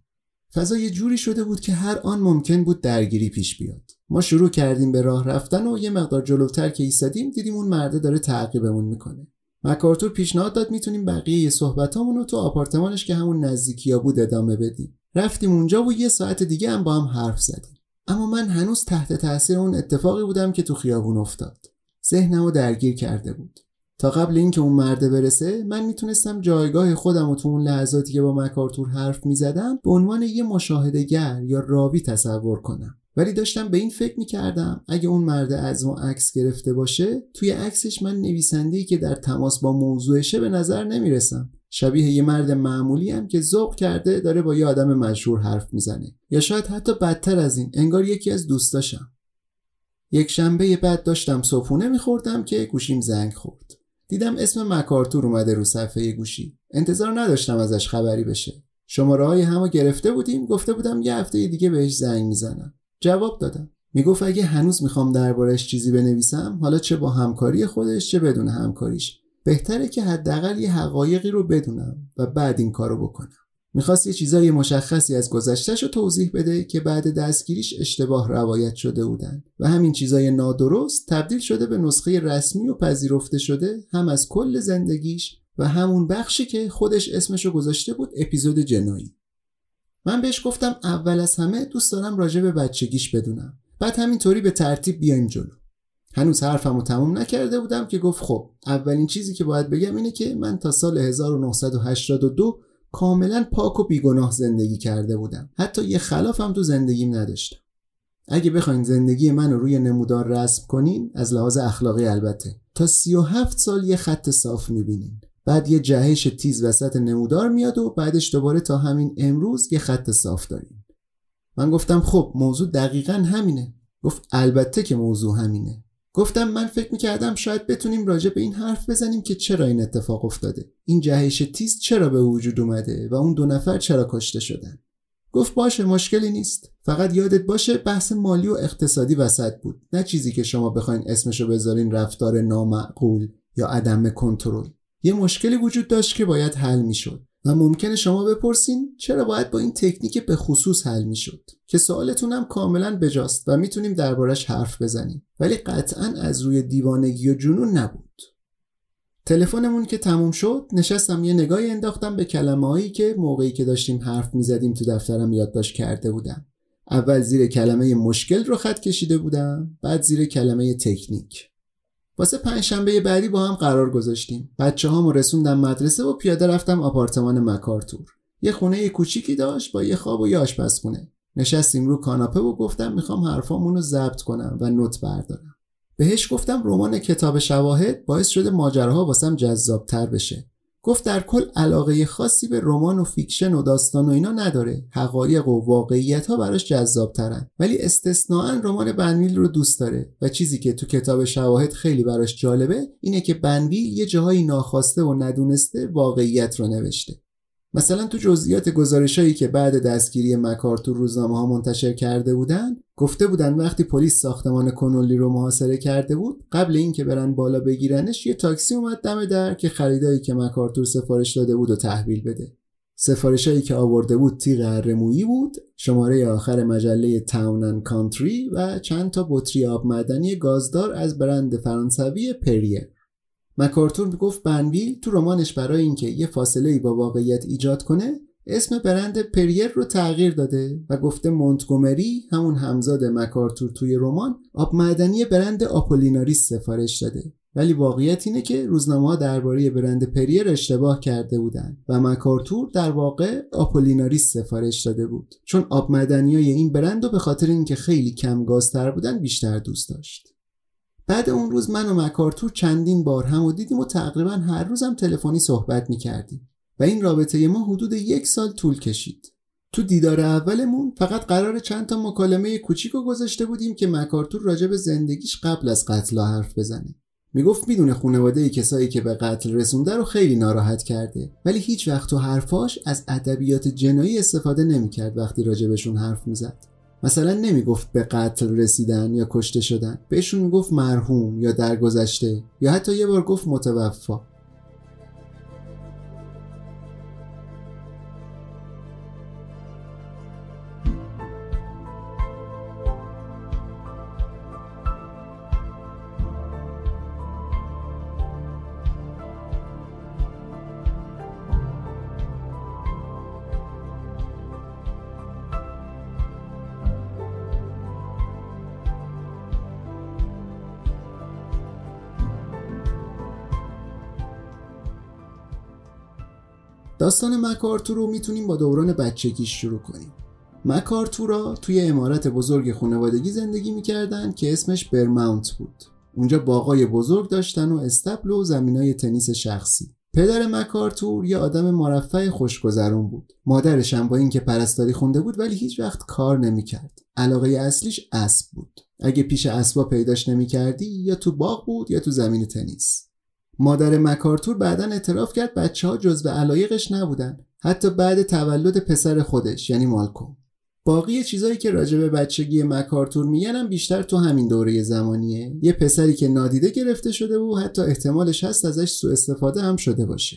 فضا یه جوری شده بود که هر آن ممکن بود درگیری پیش بیاد. ما شروع کردیم به راه رفتن و یه مقدار جلوتر که ایستادیم دیدیم اون مرده داره تعقیبمون می‌کنه. مکارتور پیشنهاد داد می‌تونیم بقیه صحبتامون رو تو آپارتمانش که همون نزدیکیا بود ادامه بدیم. رفتیم اونجا و یه ساعت دیگه هم با هم حرف زدیم. اما من هنوز تحت تاثیر اون اتفاقی بودم که تو خیابون افتاد. ذهنمو درگیر کرده بود. تا قبل اینکه اون مرده برسه من می‌تونستم جایگاه خودم و تو اون لحظاتی که با مکارتور حرف می‌زدم به عنوان یه مشاهدهگر یا راوی تصور کنم. ولی داشتم به این فکر می‌کردم اگه اون مرده از ما عکس گرفته باشه توی عکسش من نویسنده‌ای که در تماس با موضوعشه به نظر نمی‌رسم. شبیه یه مرد معمولی هم که ذوق کرده داره با یه آدم مشهور حرف می‌زنه. یا شاید حتی بدتر از این انگار یکی از دوستاشم. یک شنبه بعد داشتم صبحونه میخوردم که گوشیم زنگ خورد. دیدم اسم مکارتور اومده رو صفحه گوشی. انتظار نداشتم ازش خبری بشه. شماره های همو گرفته بودیم گفته بودم یه هفته دیگه بهش زنگ می‌زنم. جواب دادم. می‌گفت اگه هنوز می‌خوام دربارش چیزی بنویسم حالا چه با همکاری خودش چه بدون همکاریش. بهتره که حداقل یه حقایقی رو بدونم و بعد این کارو بکنم. می‌خواست یه چیزای مشخصی از گذشتهش رو توضیح بده که بعد دستگیریش اشتباه روایت شده بودن. و همین چیزای نادرست تبدیل شده به نسخه رسمی و پذیرفته شده هم از کل زندگیش و همون بخشی که خودش اسمشو گذاشته بود اپیزود جنایی. من بهش گفتم اول از همه دوست دارم راجع به بچگیش بدونم. بعد همینطوری به ترتیب بیایم جلو. هنوز حرفمو تموم نکرده بودم که گفت خب اولین چیزی که باید بگم اینه که من تا سال 1982 کاملا پاک و بیگناه زندگی کرده بودم. حتی یه خلافم تو زندگیم نداشتم. اگه بخواین زندگی من رو روی نمودار رسم کنین از لحاظ اخلاقی البته. تا 37 سال یه خط صاف می‌بینین. بعد یه جهش تیز وسط نمودار میاد و بعدش دوباره تا همین امروز یه خط صاف داریم من گفتم خب موضوع دقیقا همینه. گفت البته که موضوع همینه. گفتم من فکر می‌کردم شاید بتونیم راجع به این حرف بزنیم که چرا این اتفاق افتاده. این جهش تیز چرا به وجود اومده و اون دو نفر چرا کشته شدن؟ گفت باشه مشکلی نیست. فقط یادت باشه بحث مالی و اقتصادی وسط بود. نه چیزی که شما بخواین اسمشو بذارین رفتار نامعقول یا عدم کنترل. یه مشکلی وجود داشت که باید حل می‌شد. و ممکنه شما بپرسین چرا باید با این تکنیک به خصوص حل می‌شد؟ که سوالتون کاملا بجاست و می‌تونیم دربارش حرف بزنیم. ولی قطعا از روی دیوانگی و جنون نبود. تلفنمون که تموم شد نشستم یه نگاهی انداختم به کلمه هایی که موقعی که داشتیم حرف می‌زدیم تو دفترم یادداشت کرده بودم اول زیر کلمه مشکل رو خط کشیده بودم بعد زیر کلمه تکنیک. واسه پنجشنبه بعدی با هم قرار گذاشتیم. بچه هامو رسوندم مدرسه و پیاده رفتم آپارتمان مکارتور. یه خونه کوچیکی داشت با یه خواب و یه آشپزخونه. نشستیم رو کاناپه و گفتم می‌خوام حرفامون رو ضبط کنم و نوت بردارم. بهش گفتم رمان کتاب شواهد باعث شده ماجراها واسم جذابتر بشه. گفت در کل علاقه خاصی به رمان و fiction و داستان و اینا نداره. حقایق و واقعیت ها براش جذاب ترن ولی استثنائا رمان بنویل رو دوست داره. و چیزی که تو کتاب شواهد خیلی براش جالبه اینه که بنویل یه جاهایی ناخواسته و ندونسته واقعیت رو نوشته. مثلا تو جزئیات گزارشهایی که بعد دستگیری مکارتور روزنامه ها منتشر کرده بودن گفته بودن وقتی پلیس ساختمان کنولی رو محاصره کرده بود قبل اینکه برن بالا بگیرنش یه تاکسی اومد دم در که خریدایی که مکارتور سفارش داده بود و تحویل بده. سفارشهایی که آورده بود تیغ ریش بود شماره آخر مجله Town & Country و چند تا بطری آب معدنی گازدار از برند فرانسوی پریر مکارتور گفت بنویل تو رمانش برای اینکه یه فاصله با واقعیت ایجاد کنه اسم برند پریر رو تغییر داده و گفته مونتگومری همون همزاد مکارتور توی رمان آب معدنی برند آپولیناریس سفارش داده. ولی واقعیت اینه که روزنامه درباره برند پریر اشتباه کرده بودن و مکارتور در واقع آپولیناریس سفارش داده بود. چون آب معدنی های این برند رو به خاطر اینکه خیلی کم گازتر بودن بیشتر دوست داشت. بعد اون روز من و مکارتور چندین بار هم و دیدیم و تقریبا هر روزم تلفنی صحبت می‌کردیم و این رابطه ما حدود یک سال طول کشید. تو دیدار اولمون فقط قرار چند تا مکالمه کوچیک رو گذاشته بودیم که مکارتور راجع به زندگیش قبل از قتل حرف بزنه. می‌گفت می‌دونه خانواده کسایی که به قتل رسونده رو خیلی ناراحت کرده ولی هیچ وقت تو حرفاش از ادبیات جنایی استفاده نمی‌کرد وقتی راجبشون حرف می‌زد. مثلا نمی‌گفت به قتل رسیدن یا کشته شدن. بهشون می‌گفت مرحوم یا درگذشته یا حتی یه بار گفت متوفا. داستان مکارتور رو می‌تونیم با دوران بچگیش شروع کنیم. مکارتورا توی امارت بزرگ خانوادگی زندگی می‌کردن که اسمش برماونت بود. اونجا باقای بزرگ داشتن و استبل و زمینای تنیس شخصی. پدر مکارتور یه آدم مرفع خوشگذرون بود. مادرش هم با اینکه پرستاری خونده بود ولی هیچ وقت کار نمی‌کرد. علاقه اصلیش اسب بود. اگه پیش اسبا پیداش نمی‌کردی یا تو باغ بود یا تو زمین تنیس. مادر مکارتور بعدا اعتراف کرد بچه ها جزو علایقش نبودن حتی بعد تولد پسر خودش یعنی مالکوم. باقی چیزایی که راجع به بچگی مکارتور میگنم بیشتر تو همین دوره زمانیه. یه پسری که نادیده گرفته شده و حتی احتمالش هست ازش سوء استفاده هم شده باشه.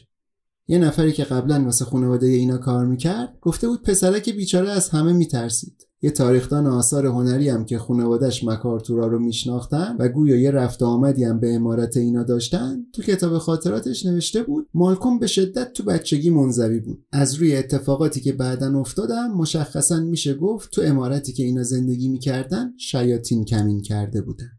یه نفری که قبلا واسه خانواده اینا کار می‌کرد گفته بود پسرک بیچاره از همه میترسید. یه تاریخدان آثار هنری هم که خانوادش مکارتورا رو میشناختن و گویا یه رفت آمدی هم به امارت اینا داشتن تو کتاب خاطراتش نوشته بود مالکوم به شدت تو بچگی منزوی بود. از روی اتفاقاتی که بعدا افتادم مشخصا میشه گفت تو امارتی که اینا زندگی می‌کردن شیاطین کمین کرده بودن.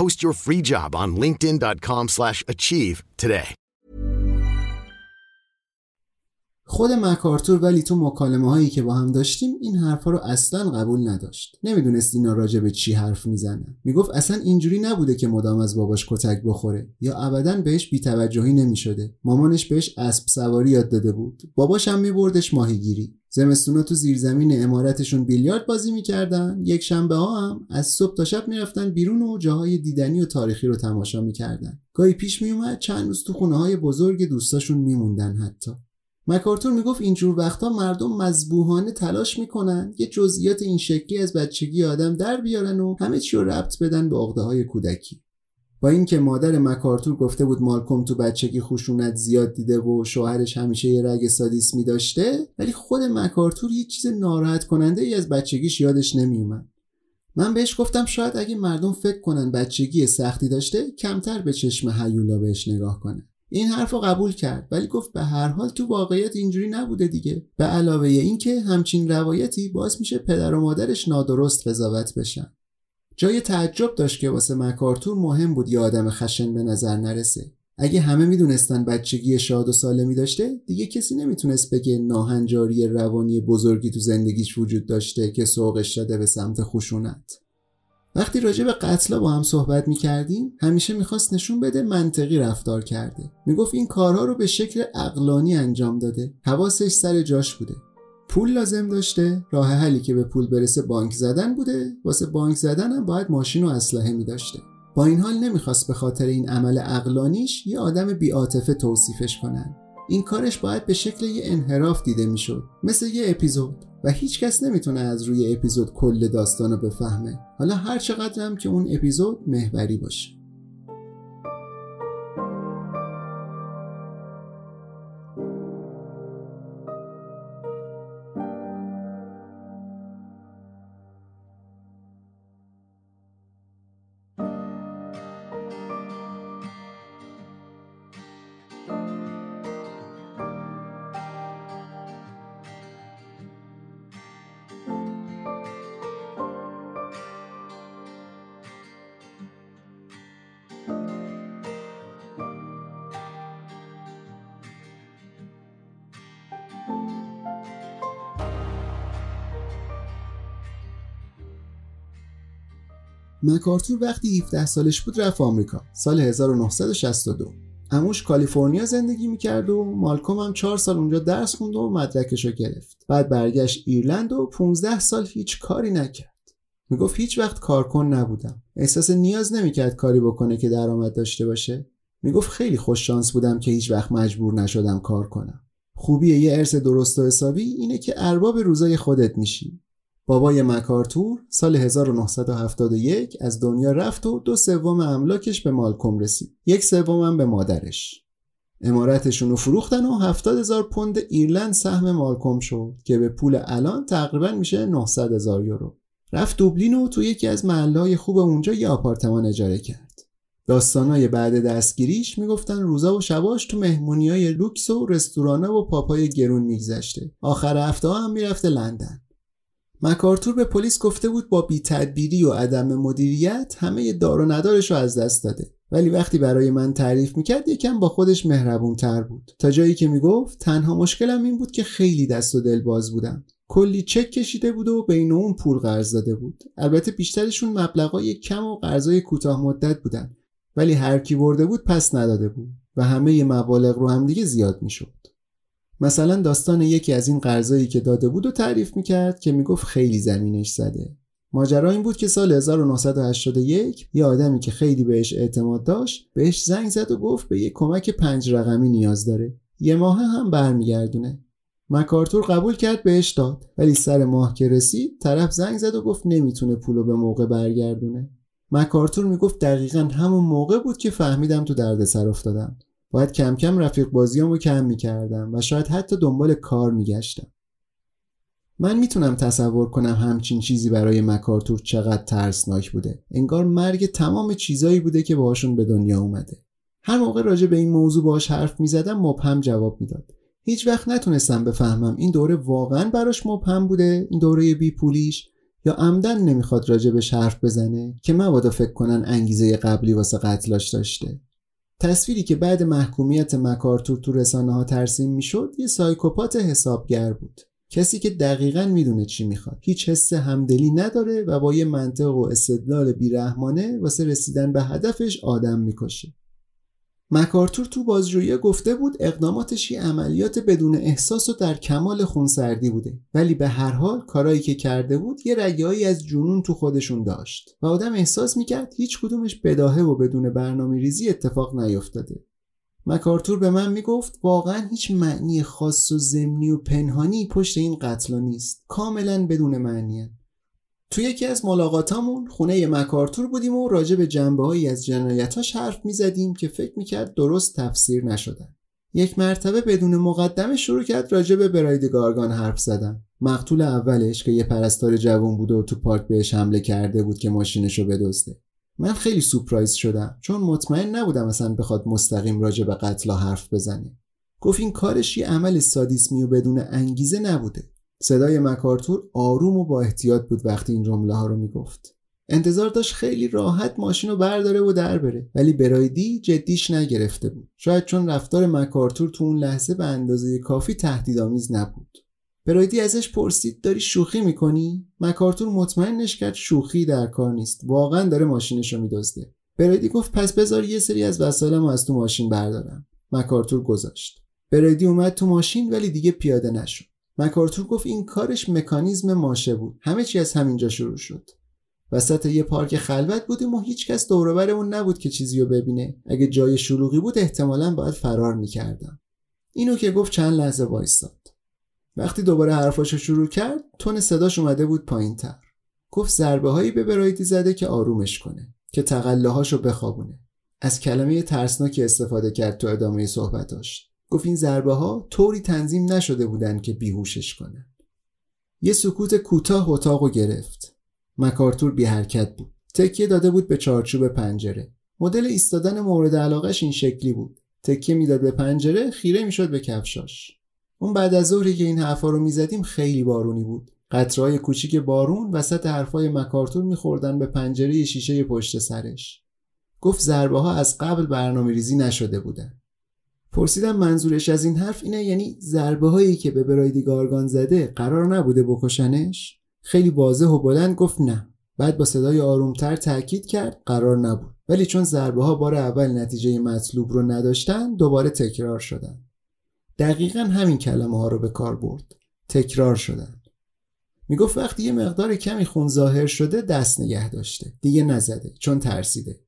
Post your free job on linkedin.com slash achieve today. خود مکارتور ولی تو مکالمه هایی که با هم داشتیم این حرفا رو اصلا قبول نداشت. نمی‌دونست اینا راجع به چی حرف می‌زنن. می‌گفت اصلا اینجوری نبوده که مدام از باباش کتک بخوره یا ابدا بهش بیتوجهی نمی‌شده. مامانش بهش اسب سواری یاد داده بود. باباش هم میبردش ماهیگیری. زمستونا تو زیرزمین امارتشون بیلیارد بازی می‌کردن. یک شنبه ها هم از صبح تا شب می‌رفتن بیرون و جاهای دیدنی و تاریخی رو تماشا می‌کردن. گاهی پیش میومد چند روز تو خونه های بزرگ دوستاشون میموندن حتی. مکارتور می‌گفت اینجور وقتا مردم مذبوحانه تلاش می‌کنن یه جزئیات این شکلی از بچگی آدم در بیارن و همه چی رو ربط بدن به عقده های کودکی. با اینکه مادر مکارتور گفته بود مالکوم تو بچگی خشونت زیاد دیده و شوهرش همیشه یه رگ سادیسمی داشته ولی خود مکارتور یه چیز ناراحت کننده ای از بچگیش یادش نمیومد من بهش گفتم شاید اگه مردم فکر کنن بچگی سختی داشته کمتر به چشم هیولا بهش نگاه کنه. این حرف رو قبول کرد ولی گفت به هر حال تو واقعیت اینجوری نبوده دیگه. به علاوه اینکه همچین روایتی باعث میشه پدر و مادرش نادرست قضاوت بشن. جای تعجب داشت که واسه مکارتور مهم بود یه آدم خشن به نظر نرسه. اگه همه می‌دونستن بچگی شاد و سالمی داشته دیگه کسی نمی‌تونست بگه ناهنجاری روانی بزرگی تو زندگیش وجود داشته که سوقش شده به سمت خشونت. وقتی راجع به قتلا با هم صحبت می‌کردیم همیشه می‌خواست نشون بده منطقی رفتار کرده. می‌گفت این کارها رو به شکل اقلانی انجام داده. حواسش سر جاش بوده. پول لازم داشته. راه حلی که به پول برسه بانک زدن بوده. واسه بانک زدن هم باید ماشین و اسلحه میداشته با این حال نمی‌خواست به خاطر این عمل اقلانیش یه آدم بیاتفه توصیفش کنن. این کارش باید به شکل یه انحراف دیده می‌شد. مثل یه اپیزود. و هیچ کس نمی‌تونه از روی اپیزود کل داستان رو بفهمه. حالا هر چقدر هم که اون اپیزود محوری باشه. مکارتور وقتی 17 سالش بود رفت آمریکا سال 1962 اموش کالیفرنیا زندگی می‌کرد و مالکوم هم 4 سال اونجا درس خوند و مدرکش رو گرفت. بعد برگشت ایرلند و 15 سال هیچ کاری نکرد. می‌گفت هیچ وقت کارکن نبودم. احساس نیاز نمی‌کرد کاری بکنه که درآمد داشته باشه. می‌گفت خیلی خوش شانس بودم که هیچ وقت مجبور نشدم کار کنم. خوبی یه ارث درست و حسابی اینه که ارباب روزای خودت میشی. بابای مکارتور سال 1971 از دنیا رفت و دو سوم املاکش به مالکوم رسید. یک سوم به مادرش. امارتشون رو فروختن و 70 هزار پوند ایرلند سهم مالکوم شد که به پول الان تقریبا میشه 900 هزار یورو. رفت دوبلین و تو یکی از محلهای خوب اونجا یه آپارتمان اجاره کرد. داستانای بعد دستگیریش می‌گفتن روزا و شباش تو مهمونی های لوکس و رستورانا و پاپای گرون میگذشته. آخر هفته هم می‌رفته لندن. مکارتور به پلیس گفته بود با بیتدبیری و عدم مدیریت همه دار و ندارش رو از دست داده. ولی وقتی برای من تعریف می‌کرد یکم با خودش مهربون تر بود. تا جایی که می‌گفت تنها مشکلم این بود که خیلی دست و دل باز بودم. کلی چک کشیده بود و بین اون پول قرض داده بود. البته بیشترشون مبلغای کم و قرضای کوتاه مدت بودن. ولی هر کی برده بود پس نداده بود. و همه مبالغ رو هم دیگه زیاد می‌شد. مثلا داستان یکی از این قرضایی که داده بود و تعریف می‌کرد که می‌گفت خیلی زمینش زده. ماجرا این بود که سال 1981 یه آدمی که خیلی بهش اعتماد داشت بهش زنگ زد و گفت به یه کمک پنج رقمی نیاز داره. یه ماه هم برمیگردونه. مکارتور قبول کرد بهش داد. ولی سر ماه که رسید طرف زنگ زد و گفت نمی‌تونه پولو به موقع برگردونه. مکارتور می‌گفت دقیقا همون موقع بود که فهمیدم تو دردسر افتادم. باید کم کم رفیق بازیامو کم می‌کردم و شاید حتی دنبال کار میگشتم. من می‌تونم تصور کنم همچین چیزی برای مکارتور چقدر ترسناک بوده. انگار مرگ تمام چیزایی بوده که باهاشون به دنیا اومده. هر موقع راجع به این موضوع باش حرف می‌زدم مبهم جواب می‌داد. هیچ وقت نتونستم بفهمم این دوره واقعا براش مبهم بوده این دوره بی پولیش یا عمدن نمی‌خواد راجبش حرف بزنه که مبادا فکر کنن انگیزه قبلی واسه قتلاش داشته. تصویری که بعد محکومیت مکارتور تو رسانه ها ترسیم می‌شد یه سایکوپات حسابگر بود. کسی که دقیقا می‌دونه چی می‌خواد. هیچ حس همدلی نداره و با یه منطق و استدلال بیرحمانه واسه رسیدن به هدفش آدم می‌کشه. مکارتور تو بازجویی گفته بود اقداماتش یه عملیات بدون احساس و در کمال خونسردی بوده. ولی به هر حال کارایی که کرده بود یه رگهایی از جنون تو خودشون داشت. و آدم احساس می‌کرد هیچ کدومش بداهه و بدون برنامه ریزی اتفاق نیفتاده. مکارتور به من می‌گفت واقعا هیچ معنی خاص و زمینی و پنهانی پشت این قتلا نیست. کاملا بدون معنیه. تو یکی از ملاقاتامون خونه مکارتور بودیم و راجع به جنبه هایی از جنایتاش حرف می‌زدیم که فکر می‌کرد درست تفسیر نشدن. یک مرتبه بدون مقدمه شروع کرد راجع به براید گارگان حرف زدن. مقتول اولش که یه پرستار جوان بوده و تو پارک بهش حمله کرده بود که ماشینشو بدزده. من خیلی سورپرایز شدم چون مطمئن نبودم اصلا بخواد مستقیم راجع به قتلا حرف بزنه. گفت این کارش یه عمل سادیسمی و بدون انگیزه نبوده. صدای مکارتور آروم و با احتیاط بود وقتی این جمله ها رو می‌گفت. انتظار داشت خیلی راحت ماشین رو برداره و در بره ولی برایدی جدیش نگرفته بود. شاید چون رفتار مکارتور تو اون لحظه به اندازه کافی تهدیدآمیز نبود. برایدی ازش پرسید داری شوخی می‌کنی؟ مکارتور مطمئنش کرد شوخی در کار نیست واقعا داره ماشینش رو میدزده. برایدی گفت پس بذار یه سری از وسایلمو از تو ماشین بردارم. مکارتور گذاشت. برایدی اومد تو ماشین ولی دیگه پیاده نشد. مکارتور گفت این کارش مکانیزم ماشه بود. همه چی از همینجا شروع شد. وسط یه پارک خلوت بودیم و هیچکس دوروبرمون نبود که چیزی رو ببینه. اگه جای شلوغی بود احتمالا باید فرار می‌کردم. اینو که گفت چند لحظه وایستاد وقتی دوباره حرفاشو شروع کرد تون صداش اومده بود پایین تر گفت ضربه هایی به برایدی زده که آرومش کنه که تقله بخوابونه. از کلمه ترسناکی استفاده کرد تو ادامه صحبتاش. گفت این ضربه ها طوری تنظیم نشده بودن که بیهوشش کنن یه سکوت کوتاه اتاق گرفت. مکارتور بی حرکت بود. تکیه داده بود به چارچوب پنجره. مدل ایستادن مورد علاقش این شکلی بود. تکیه می‌داد به پنجره خیره می‌شد به کفشاش. اون بعد از ظهری که این حرفا رو می‌زدیم خیلی بارونی بود. قطرهای کوچیک بارون وسط حرفای مکارتور میخوردن به پنجره شیشه پشت سرش. گفت ضربه ها از قبل برنامه ریزی نشده بودن. پرسیدم منظورش از این حرف اینه یعنی ضربه هایی که به برایدی گارگان زده قرار نبوده بکشنش؟ خیلی واضح و بلند گفت نه. بعد با صدای آرومتر تاکید کرد قرار نبود. ولی چون ضربه ها بار اول نتیجه مطلوب رو نداشتن دوباره تکرار شدن. دقیقا همین کلمه ها رو به کار برد. تکرار شدن. می‌گفت وقتی یه مقدار کمی خون ظاهر شده دست نگه داشته. دیگه نزده. چون ترسیده.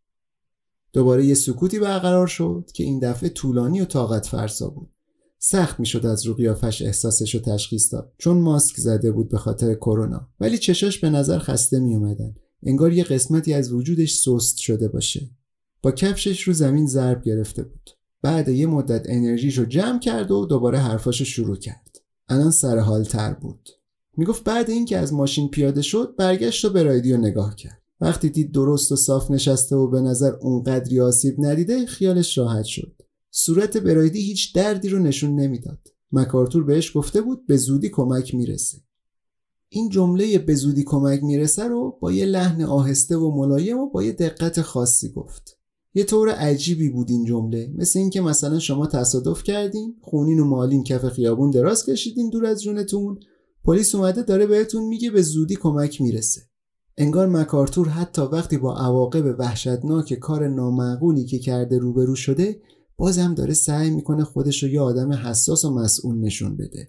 دوباره یه سکوتی برقرار شد که این دفعه طولانی و طاقت فرسا بود. سخت می‌شد از رو قیافش احساسش رو تشخیص داد. چون ماسک زده بود به خاطر کرونا. ولی چشاش به نظر خسته می اومدن انگار یه قسمتی از وجودش سست شده باشه. با کفشش رو زمین ضرب گرفته بود. بعد یه مدت انرژیش رو جمع کرد و دوباره حرفاشو شروع کرد. الان سر حال تر بود. می‌گفت بعد اینکه از ماشین پیاده شد برگشت و به رادیو نگاه کرد. وقتی دید درست و صاف نشسته و به نظر اونقدری آسیب ندیده خیالش راحت شد. صورت برایدی هیچ دردی رو نشون نمی‌داد. مکارتور بهش گفته بود به زودی کمک می‌رسه. این جمله به زودی کمک می‌رسه رو با یه لحن آهسته و ملایم و با یه دقت خاصی گفت. یه طور عجیبی بود این جمله. مثل اینکه مثلا شما تصادف کردین خونین و مالین کف خیابون دراز کشیدین دور از جونتون. پلیس اومده داره بهتون میگه به زودی کمک می‌رسه. انگار مکارتور حتی وقتی با عواقب وحشتناک کار نامعقولی که کرده روبرو شده بازم داره سعی می‌کنه خودش رو یه آدم حساس و مسئول نشون بده.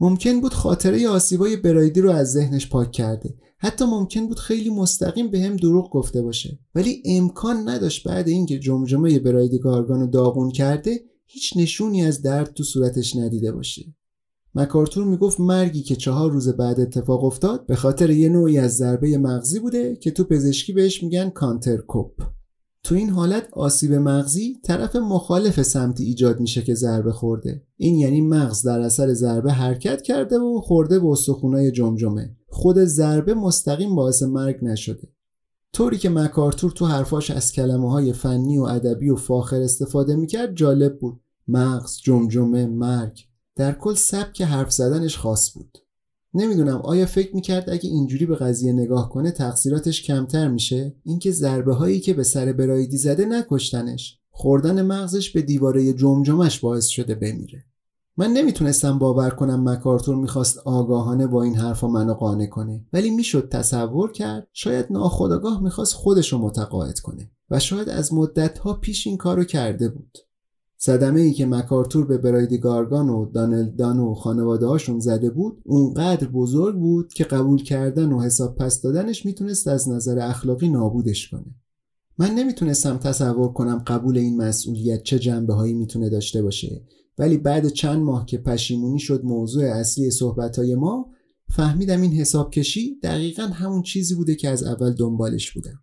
ممکن بود خاطره آسیبای برایدی رو از ذهنش پاک کرده. حتی ممکن بود خیلی مستقیم به هم دروغ گفته باشه. ولی امکان نداشت بعد اینکه جمجمه برایدی گارگان رو داغون کرده هیچ نشونی از درد تو صورتش ندیده باشه. مکارتور می‌گفت مرگی که چهار روز بعد اتفاق افتاد به خاطر یه نوعی از ضربه مغزی بوده که تو پزشکی بهش میگن کانترکوپ تو این حالت آسیب مغزی طرف مخالف سمتی ایجاد میشه که ضربه خورده. این یعنی مغز در اثر ضربه حرکت کرده و خورده به استخونای جمجمه. خود ضربه مستقیم باعث مرگ نشده. طوری که مکارتور تو حرفاش از کلمه های فنی و ادبی و فاخر استفاده می‌کرد جالب بود. مغز جمجمه مرگ. در کل سبک حرف زدنش خاص بود. نمی‌دونم آیا فکر می‌کرد اگه اینجوری به قضیه نگاه کنه تقصیراتش کمتر میشه؟ اینکه ضربه هایی که به سر برایدی زده نکشتنش خوردن مغزش به دیواره جمجمش باعث شده بمیره. من نمی‌تونستم باور کنم مکارتور می‌خواست آگاهانه با این حرفا منو قانع کنه ولی می‌شد تصور کرد شاید ناخداگاه می‌خواست خودشو متقاعد کنه و شاید از مدتها پیش این کارو کرده بود. صدمه ای که مکارتور به برایدی گارگان و دانل دان و خانواده هاشون زده بود اونقدر بزرگ بود که قبول کردن و حساب پس دادنش می‌تونست از نظر اخلاقی نابودش کنه. من نمی‌تونستم تصور کنم قبول این مسئولیت چه جنبه هایی می‌تونه داشته باشه ولی بعد چند ماه که پشیمونی شد موضوع اصلی صحبت های ما فهمیدم این حساب کشی دقیقا همون چیزی بوده که از اول دنبالش بودم.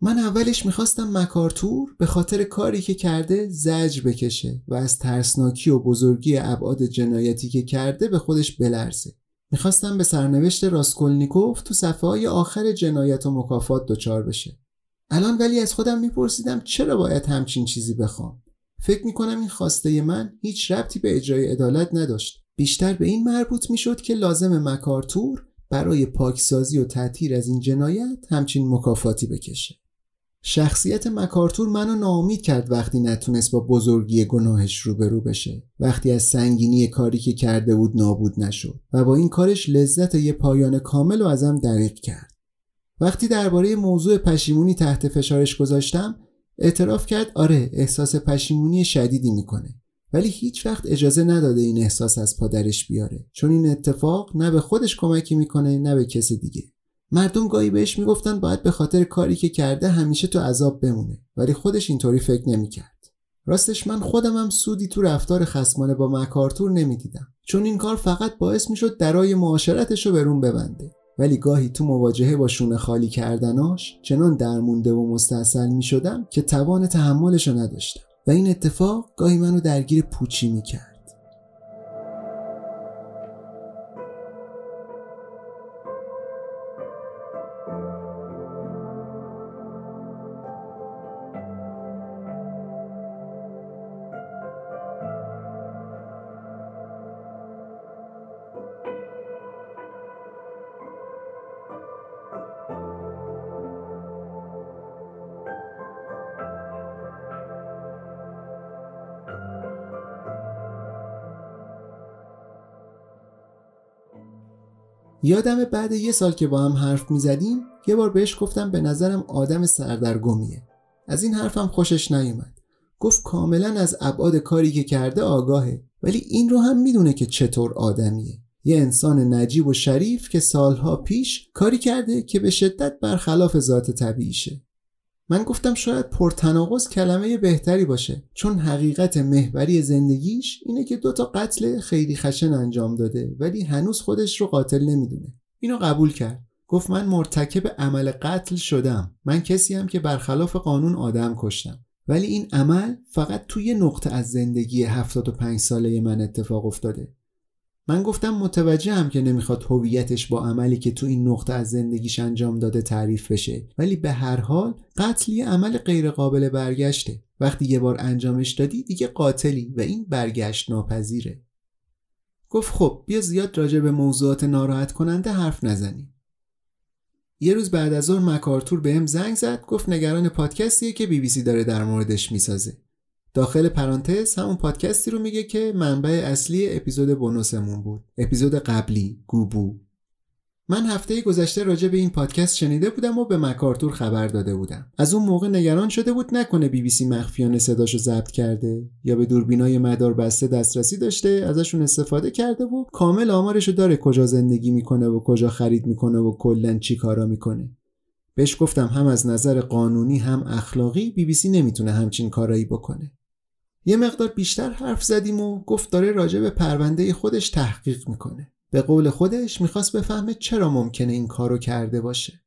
من اولش می‌خواستم مکارتور به خاطر کاری که کرده زج بکشه و از ترسناکی و بزرگی ابعاد جنایتی که کرده به خودش بلرزه. می‌خواستم به سرنوشت راسکولنیکوف تو صفحه های آخر جنایت و مکافات دچار بشه. الان ولی از خودم میپرسیدم چرا باید همچین چیزی بخوام؟ فکر می‌کنم این خواسته من هیچ ربطی به اجرای عدالت نداشت. بیشتر به این مربوط می‌شد که لازم مکارتور برای پاکسازی و تطهیر از این جنایت همچین مکافاتی بکشه. شخصیت مکارتور منو ناامید کرد وقتی نتونست با بزرگی گناهش روبرو بشه. وقتی از سنگینی کاری که کرده بود نابود نشد و با این کارش لذت یه پایان کامل و ازم دریق کرد. وقتی درباره موضوع پشیمونی تحت فشارش گذاشتم اعتراف کرد آره احساس پشیمونی شدیدی می‌کنه. ولی هیچ وقت اجازه نداده این احساس از پادرش بیاره. چون این اتفاق نه به خودش کمکی می‌کنه نه به کس دیگه. مردم گاهی بهش می‌گفتن باید به خاطر کاری که کرده همیشه تو عذاب بمونه ولی خودش اینطوری فکر نمی‌کرد. راستش من خودم هم سودی تو رفتار خسمانه با مکارتور نمی‌دیدم چون این کار فقط باعث می‌شد درای معاشرتش رو به روم ببنده. ولی گاهی تو مواجهه با شونه خالی کردناش چنان درمونده و مستحصل می‌شدم که توان تحملش رو نداشتم. و این اتفاق گاهی منو درگیر پوچی می‌کرد. یادم بعد یه سال که با هم حرف می‌زدیم یه بار بهش گفتم به نظرم آدم سردرگمیه. از این حرفم خوشش نیومد. گفت کاملا از ابعاد کاری که کرده آگاهه ولی این رو هم می‌دونه که چطور آدمیه. یه انسان نجیب و شریف که سالها پیش کاری کرده که به شدت برخلاف ذات طبیعیشه. من گفتم شاید پرتناقض کلمه بهتری باشه چون حقیقت محوری زندگیش اینه که دوتا قتل خیلی خشن انجام داده ولی هنوز خودش رو قاتل نمی‌دونه. اینو قبول کرد. گفت من مرتکب عمل قتل شدم. من کسی هم که برخلاف قانون آدم کشتم. ولی این عمل فقط توی نقطه از زندگی 75 ساله من اتفاق افتاده. من گفتم متوجهم که نمی‌خواد هویتش با عملی که تو این نقطه از زندگیش انجام داده تعریف بشه. ولی به هر حال قتل یه عمل غیرقابل برگشته. وقتی یه بار انجامش دادی دیگه قاتلی و این برگشت ناپذیره. گفت خب بیا زیاد راجع به موضوعات ناراحت کننده حرف نزنیم. یه روز بعد از ظهر مکارتور بهم زنگ زد گفت نگران پادکستیه که بی بی سی داره در موردش می‌سازه. داخل پرانتز همون پادکستی رو میگه که منبع اصلی اپیزود بونوسمون بود. اپیزود قبلی گوبو. من هفته گذشته راجع به این پادکست شنیده بودم و به مکارتور خبر داده بودم. از اون موقع نگران شده بود نکنه بی بی سی مخفیانه صداشو ضبط کرده یا به دوربینای مدار بسته دسترسی داشته ازشون استفاده کرده و کامل آمارشو داره کجا زندگی می‌کنه و کجا خرید می‌کنه و کلا چی کارا می‌کنه. بهش گفتم هم از نظر قانونی هم اخلاقی بی بی سی نمی‌تونه همچین کارایی بکنه. یه مقدار بیشتر حرف زدیم و گفت داره راجع به پرونده خودش تحقیق می‌کنه. به قول خودش می‌خواست بفهمه چرا ممکنه این کارو کرده باشه.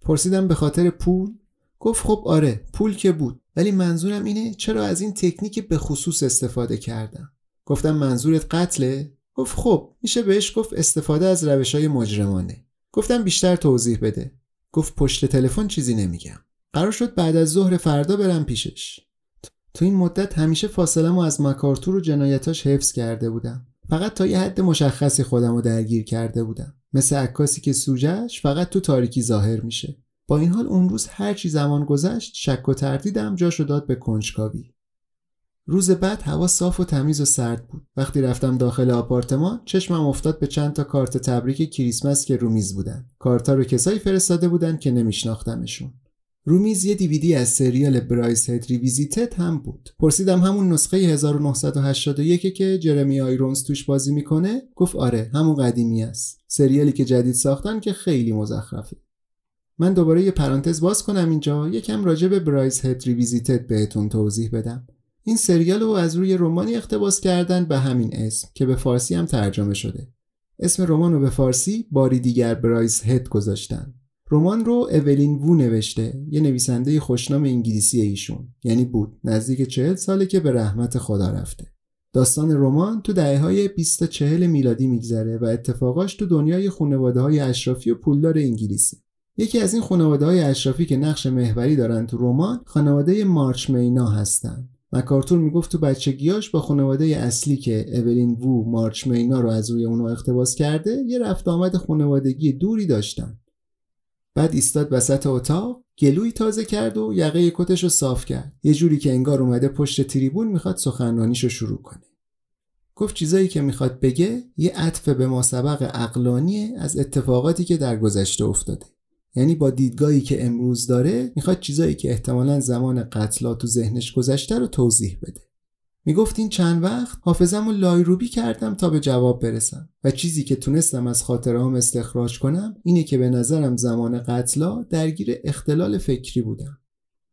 پرسیدم به خاطر پول؟ گفت خب آره پول که بود. ولی منظورم اینه چرا از این تکنیک به خصوص استفاده کردم. گفتم منظورت قتله؟ گفت خب میشه بهش گفت استفاده از روش های مجرمانه. گفتم بیشتر توضیح بده. گفت پشت تلفن چیزی نمیگم. قرار شد بعد از ظهر فردا برم پیشش. تو این مدت همیشه فاصله از مکارتور و جنایتاش حفظ کرده بودم. فقط تا یه حد مشخصی خودم رو درگیر کرده بودم. مثل عکاسی که سوجهش فقط تو تاریکی ظاهر میشه. با این حال اون روز هرچی زمان گذشت شک و تردیدم جاشو داد به کنجکاوی. روز بعد هوا صاف و تمیز و سرد بود. وقتی رفتم داخل آپارتمان چشمم افتاد به چند تا کارت تبریک کریسمس که رو میز بودن. کارتا رو کسایی فرستاده بودن که نمیشناختمشون. رو میز یه دی‌وی‌دی از سریال Brideshead Revisited هم بود. پرسیدم همون نسخه 1981 که جرمی آیرونز توش بازی می‌کنه؟ گفت آره همون قدیمی است. سریالی که جدید ساختن که خیلی مزخرفه. من دوباره یه پرانتز باز کنم اینجا. یکم راجع به Brideshead Revisited بهتون توضیح بدم. این سریال رو از روی رمانی اقتباس کردن به همین اسم که به فارسی هم ترجمه شده. اسم رمان رو به فارسی باری دیگر برایدزهد گذاشتن. رمان رو اولین وو نوشته یه نویسنده خوشنام انگلیسی ایشون یعنی بود نزدیک چهل ساله که به رحمت خدا رفته. داستان رمان تو دهه های 20 تا 40 میلادی میگذره و اتفاقاش تو دنیای خانواده های اشرافی و پولدار انگلیسی یکی از این خانواده های اشرافی که نقش محوری دارن تو رمان خانواده مارچ مینا هستن. مکارتور می‌گفت تو بچگیاش با خانواده اصلی که اولین وو مارچ مینا رو از روی اونو اقتباس کرده یه رفت آمد خانوادگی دوری داشتن. بعد ایستاد وسط اتاق گلوی تازه کرد و یقه کتش رو صاف کرد. یه جوری که انگار اومده پشت تریبون می‌خواد سخنرانیشو شروع کنه. گفت چیزایی که می‌خواد بگه یه عطف به ما سبق اقلانیه از اتفاقاتی که در گذشته افتاده. یعنی با دیدگاهی که امروز داره می‌خواد چیزایی که احتمالا زمان قتلا تو ذهنش گذشته رو توضیح بده. می‌گفت این چند وقت حافظم رو لایروبی کردم تا به جواب برسم و چیزی که تونستم از خاطرهام استخراج کنم اینه که به نظرم زمان قتلا درگیر اختلال فکری بودم.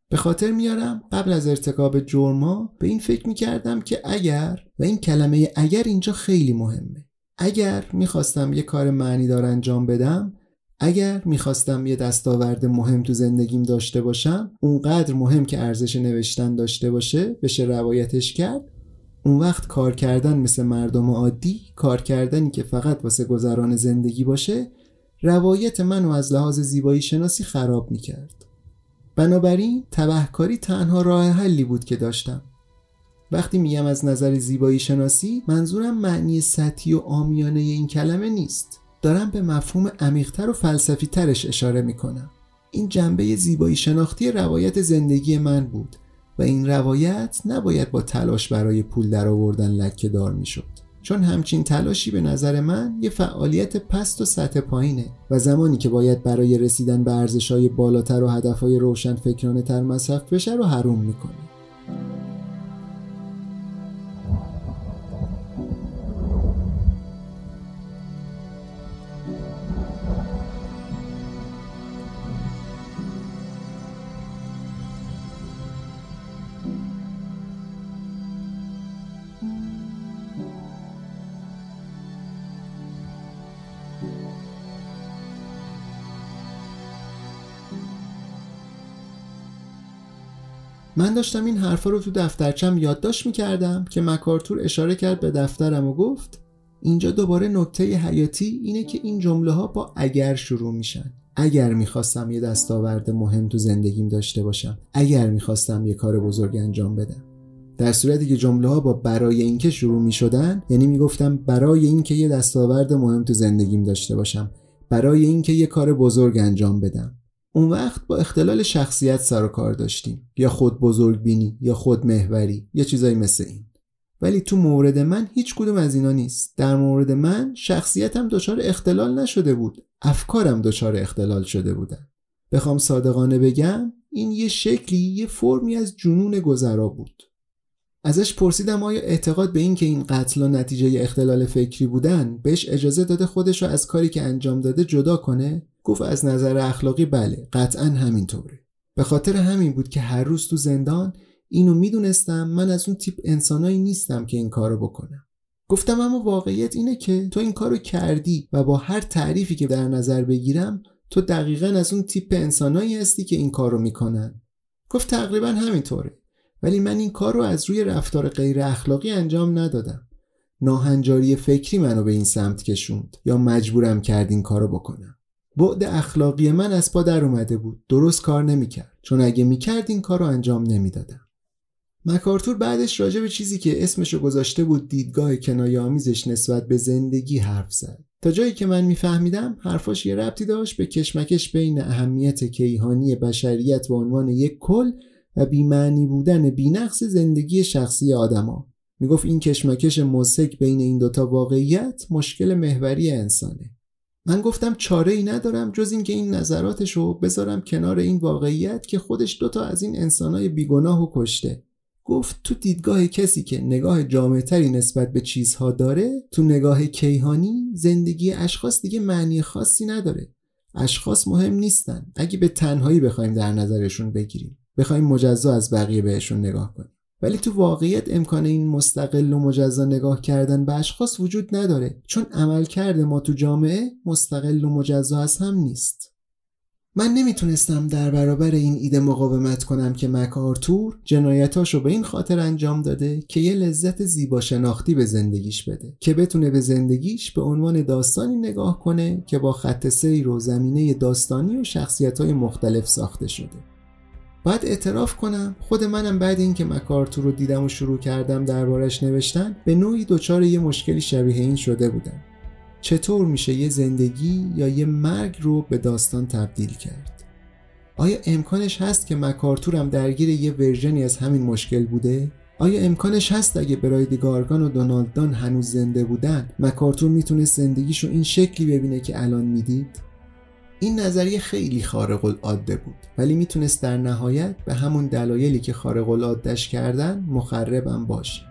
به خاطر میارم قبل از ارتکاب جرما به این فکر می‌کردم که اگر و این کلمه اگر اینجا خیلی مهمه. اگر می‌خواستم یه کار معنی دار انجام بدم اگر می‌خواستم یه دستاورد مهم تو زندگیم داشته باشم اونقدر مهم که ارزش نوشتن داشته باشه بشه روایتش کرد. اون وقت کار کردن مثل مردم عادی کار کردنی که فقط واسه گذران زندگی باشه روایت منو از لحاظ زیبایی شناسی خراب می‌کرد. بنابراین تبهکاری تنها راه حلی بود که داشتم. وقتی میگم از نظر زیبایی شناسی منظورم معنی سطحی و آمیانه این کلمه نیست. دارم به مفهوم عمیقتر و فلسفی ترش اشاره می‌کنم. این جنبه زیبایی شناختی روایت زندگی من بود و این روایت نباید با تلاش برای پول درآوردن لکه دار می‌شد. چون همچین تلاشی به نظر من یه فعالیت پست و سطح پایینه و زمانی که باید برای رسیدن به ارزشهای بالاتر و هدفهای روشن فکرانه تر مصرف بشه رو حروم می‌کنه. من داشتم این حرفا رو تو دفترچم یادداشت می‌کردم که مکارتور اشاره کرد به دفترم و گفت اینجا دوباره نکته حیاتی اینه که این جمله ها با اگر شروع میشن. اگر می‌خواستم یه دستاورد مهم تو زندگیم داشته باشم اگر می‌خواستم یه کار بزرگ انجام بدم. در صورتی که جمله ها با برای اینکه شروع می شدن یعنی می‌گفتم برای اینکه یه دستاورد مهم تو زندگیم داشته باشم برای اینکه یه کار بزرگ انجام بدم. اون وقت با اختلال شخصیت سر و کار داشتیم. یا خود بزرگ بینی یا خود محوری یا چیزایی مثل این. ولی تو مورد من هیچ کدوم از اینا نیست. در مورد من شخصیتم دچار اختلال نشده بود. افکارم دچار اختلال شده بودن. بخوام صادقانه بگم این یه شکلی یه فرمی از جنون گذرا بود. ازش پرسیدم آیا اعتقاد به این که این قتل و نتیجه اختلال فکری بودن بهش اجازه داده خودش رو از کاری که انجام داده جدا کنه؟ گفت از نظر اخلاقی بله قطعا همینطوره. به خاطر همین بود که هر روز تو زندان اینو می‌دونستم من از اون تیپ انسانایی نیستم که این کارو بکنم. گفتم اما واقعیت اینه که تو این کارو کردی و با هر تعریفی که در نظر بگیرم تو دقیقا از اون تیپ انسانایی هستی که این کارو می‌کنن. گفت تقریبا همینطوره. ولی من این کار رو از روی رفتار غیر اخلاقی انجام ندادم. ناهنجاری فکری منو به این سمت کشوند یا مجبورم کرد این کارو بکنم. بعد اخلاقی من از پا در اومده بود. درست کار نمی‌کرد. چون اگه می‌کرد این کار رو انجام نمی‌دادم. مکارتور بعدش راجع به چیزی که اسمشو گذاشته بود دیدگاه کنایه آمیزش نسبت به زندگی حرف زد. تا جایی که من میفهمیدم حرفاش یه ربطی داشت به کشمکش بین اهمیت کیهانی بشریت به عنوان یک کل و بیمعنی بودن بینقص زندگی شخصی آدما. می‌گفت این کشمکش مزهک بین این دوتا واقعیت مشکل محوری انسانه. من گفتم چاره ای ندارم جز اینکه این نظراتش رو بذارم کنار این واقعیت که خودش دوتا از این انسانای بیگناه و کشته. گفت تو دیدگاه کسی که نگاه جامعتری نسبت به چیزها داره تو نگاه کیهانی زندگی اشخاص دیگه معنی خاصی نداره. اشخاص مهم نیستن. اگه به تنهایی بخوایم در نظرشون بگیریم. بخوایم مجزا از بقیه بهشون نگاه کنیم. ولی تو واقعیت امکان این مستقل و مجزا نگاه کردن به اشخاص وجود نداره. چون عمل کرده ما تو جامعه مستقل و مجزا از هم نیست. من نمی‌تونستم در برابر این ایده مقاومت کنم که مک آرتور جنایتاشو به این خاطر انجام داده که یه لذت زیبا شناختی به زندگیش بده. که بتونه به زندگیش به عنوان داستانی نگاه کنه که با خط سیر و زمینه داستانی و شخصیت های مختلف ساخته شده. باید اعتراف کنم خود منم بعد اینکه مکارتور رو دیدم و شروع کردم دربارش نوشتن به نوعی دچار یه مشکلی شبیه این شده بودم. چطور میشه یه زندگی یا یه مرگ رو به داستان تبدیل کرد؟ آیا امکانش هست که مکارتورم درگیر یه ورژنی از همین مشکل بوده؟ آیا امکانش هست اگه براید گارگان و دونالد دان هنوز زنده بودن مکارتور می‌تونست زندگیشو این شکلی ببینه که الان می‌دید؟ این نظریه خیلی خارق العاده بود ولی می‌تونست در نهایت به همون دلایلی که خارق العادهش کردن مخربم باشه.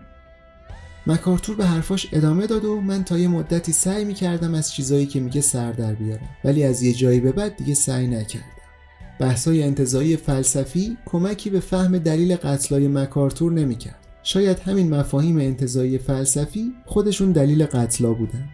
مکارتور به حرفاش ادامه داد و من تا یه مدتی سعی می‌کردم از چیزایی که میگه سر در بیارم ولی از یه جایی به بعد دیگه سعی نکردم. بحثای انتظایی فلسفی کمکی به فهم دلیل قتلای مکارتور نمی‌کرد. شاید همین مفاهیم انتظایی فلسفی خودشون دلیل قتلا بودن.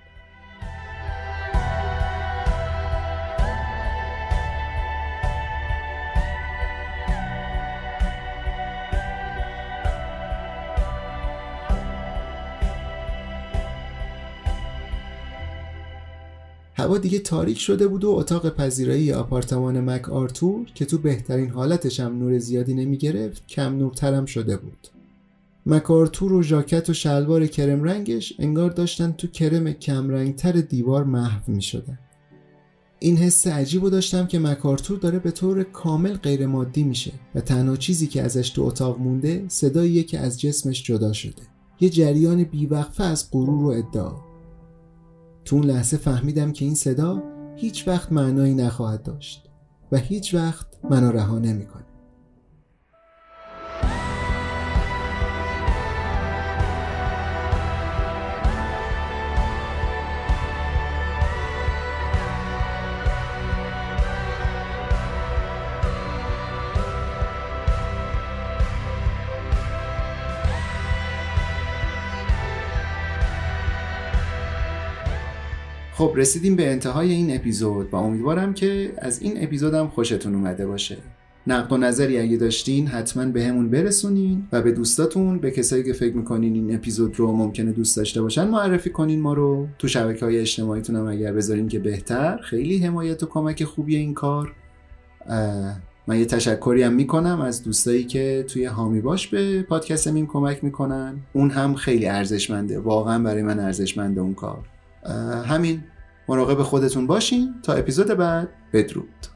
هوا دیگه تاریک شده بود و اتاق پذیرایی آپارتمان مک آرتور که تو بهترین حالتش هم نور زیادی نمی گرفت کم نورترم شده بود. مک آرتور و ژاکت و شلوار کرم رنگش انگار داشتن تو کرم کم تر دیوار محو می شدن. این حس عجیب داشتم که مکارتور داره به طور کامل غیر مادی میشه و تنها چیزی که ازش تو اتاق مونده صداییه که از جسمش جدا شده. یه جریان بیوقفه از غرور و ادعا. تو اون لحظه فهمیدم که این صدا هیچ وقت معنایی نخواهد داشت و هیچ وقت منو رها نمی‌کنه. خب رسیدیم به انتهای این اپیزود و امیدوارم که از این اپیزودم خوشتون اومده باشه. نقد و نظری اگه داشتین حتما به همون برسونین و به دوستاتون به کسایی که فکر می‌کنین این اپیزود رو ممکنه دوست داشته باشن معرفی کنین ما رو. تو شبکه های اجتماعیتون هم اگر بذارین که بهتر خیلی حمایت و کمک خوبی این کار. من یه تشکری هم می‌کنم از دوستایی که توی هامی باش به پادکست میم کمک می‌کنن. اون هم خیلی ارزشمنده واقعا برای من ارزشمنده اون کار. همین. مراقب خودتون باشین تا اپیزود بعد بدرود.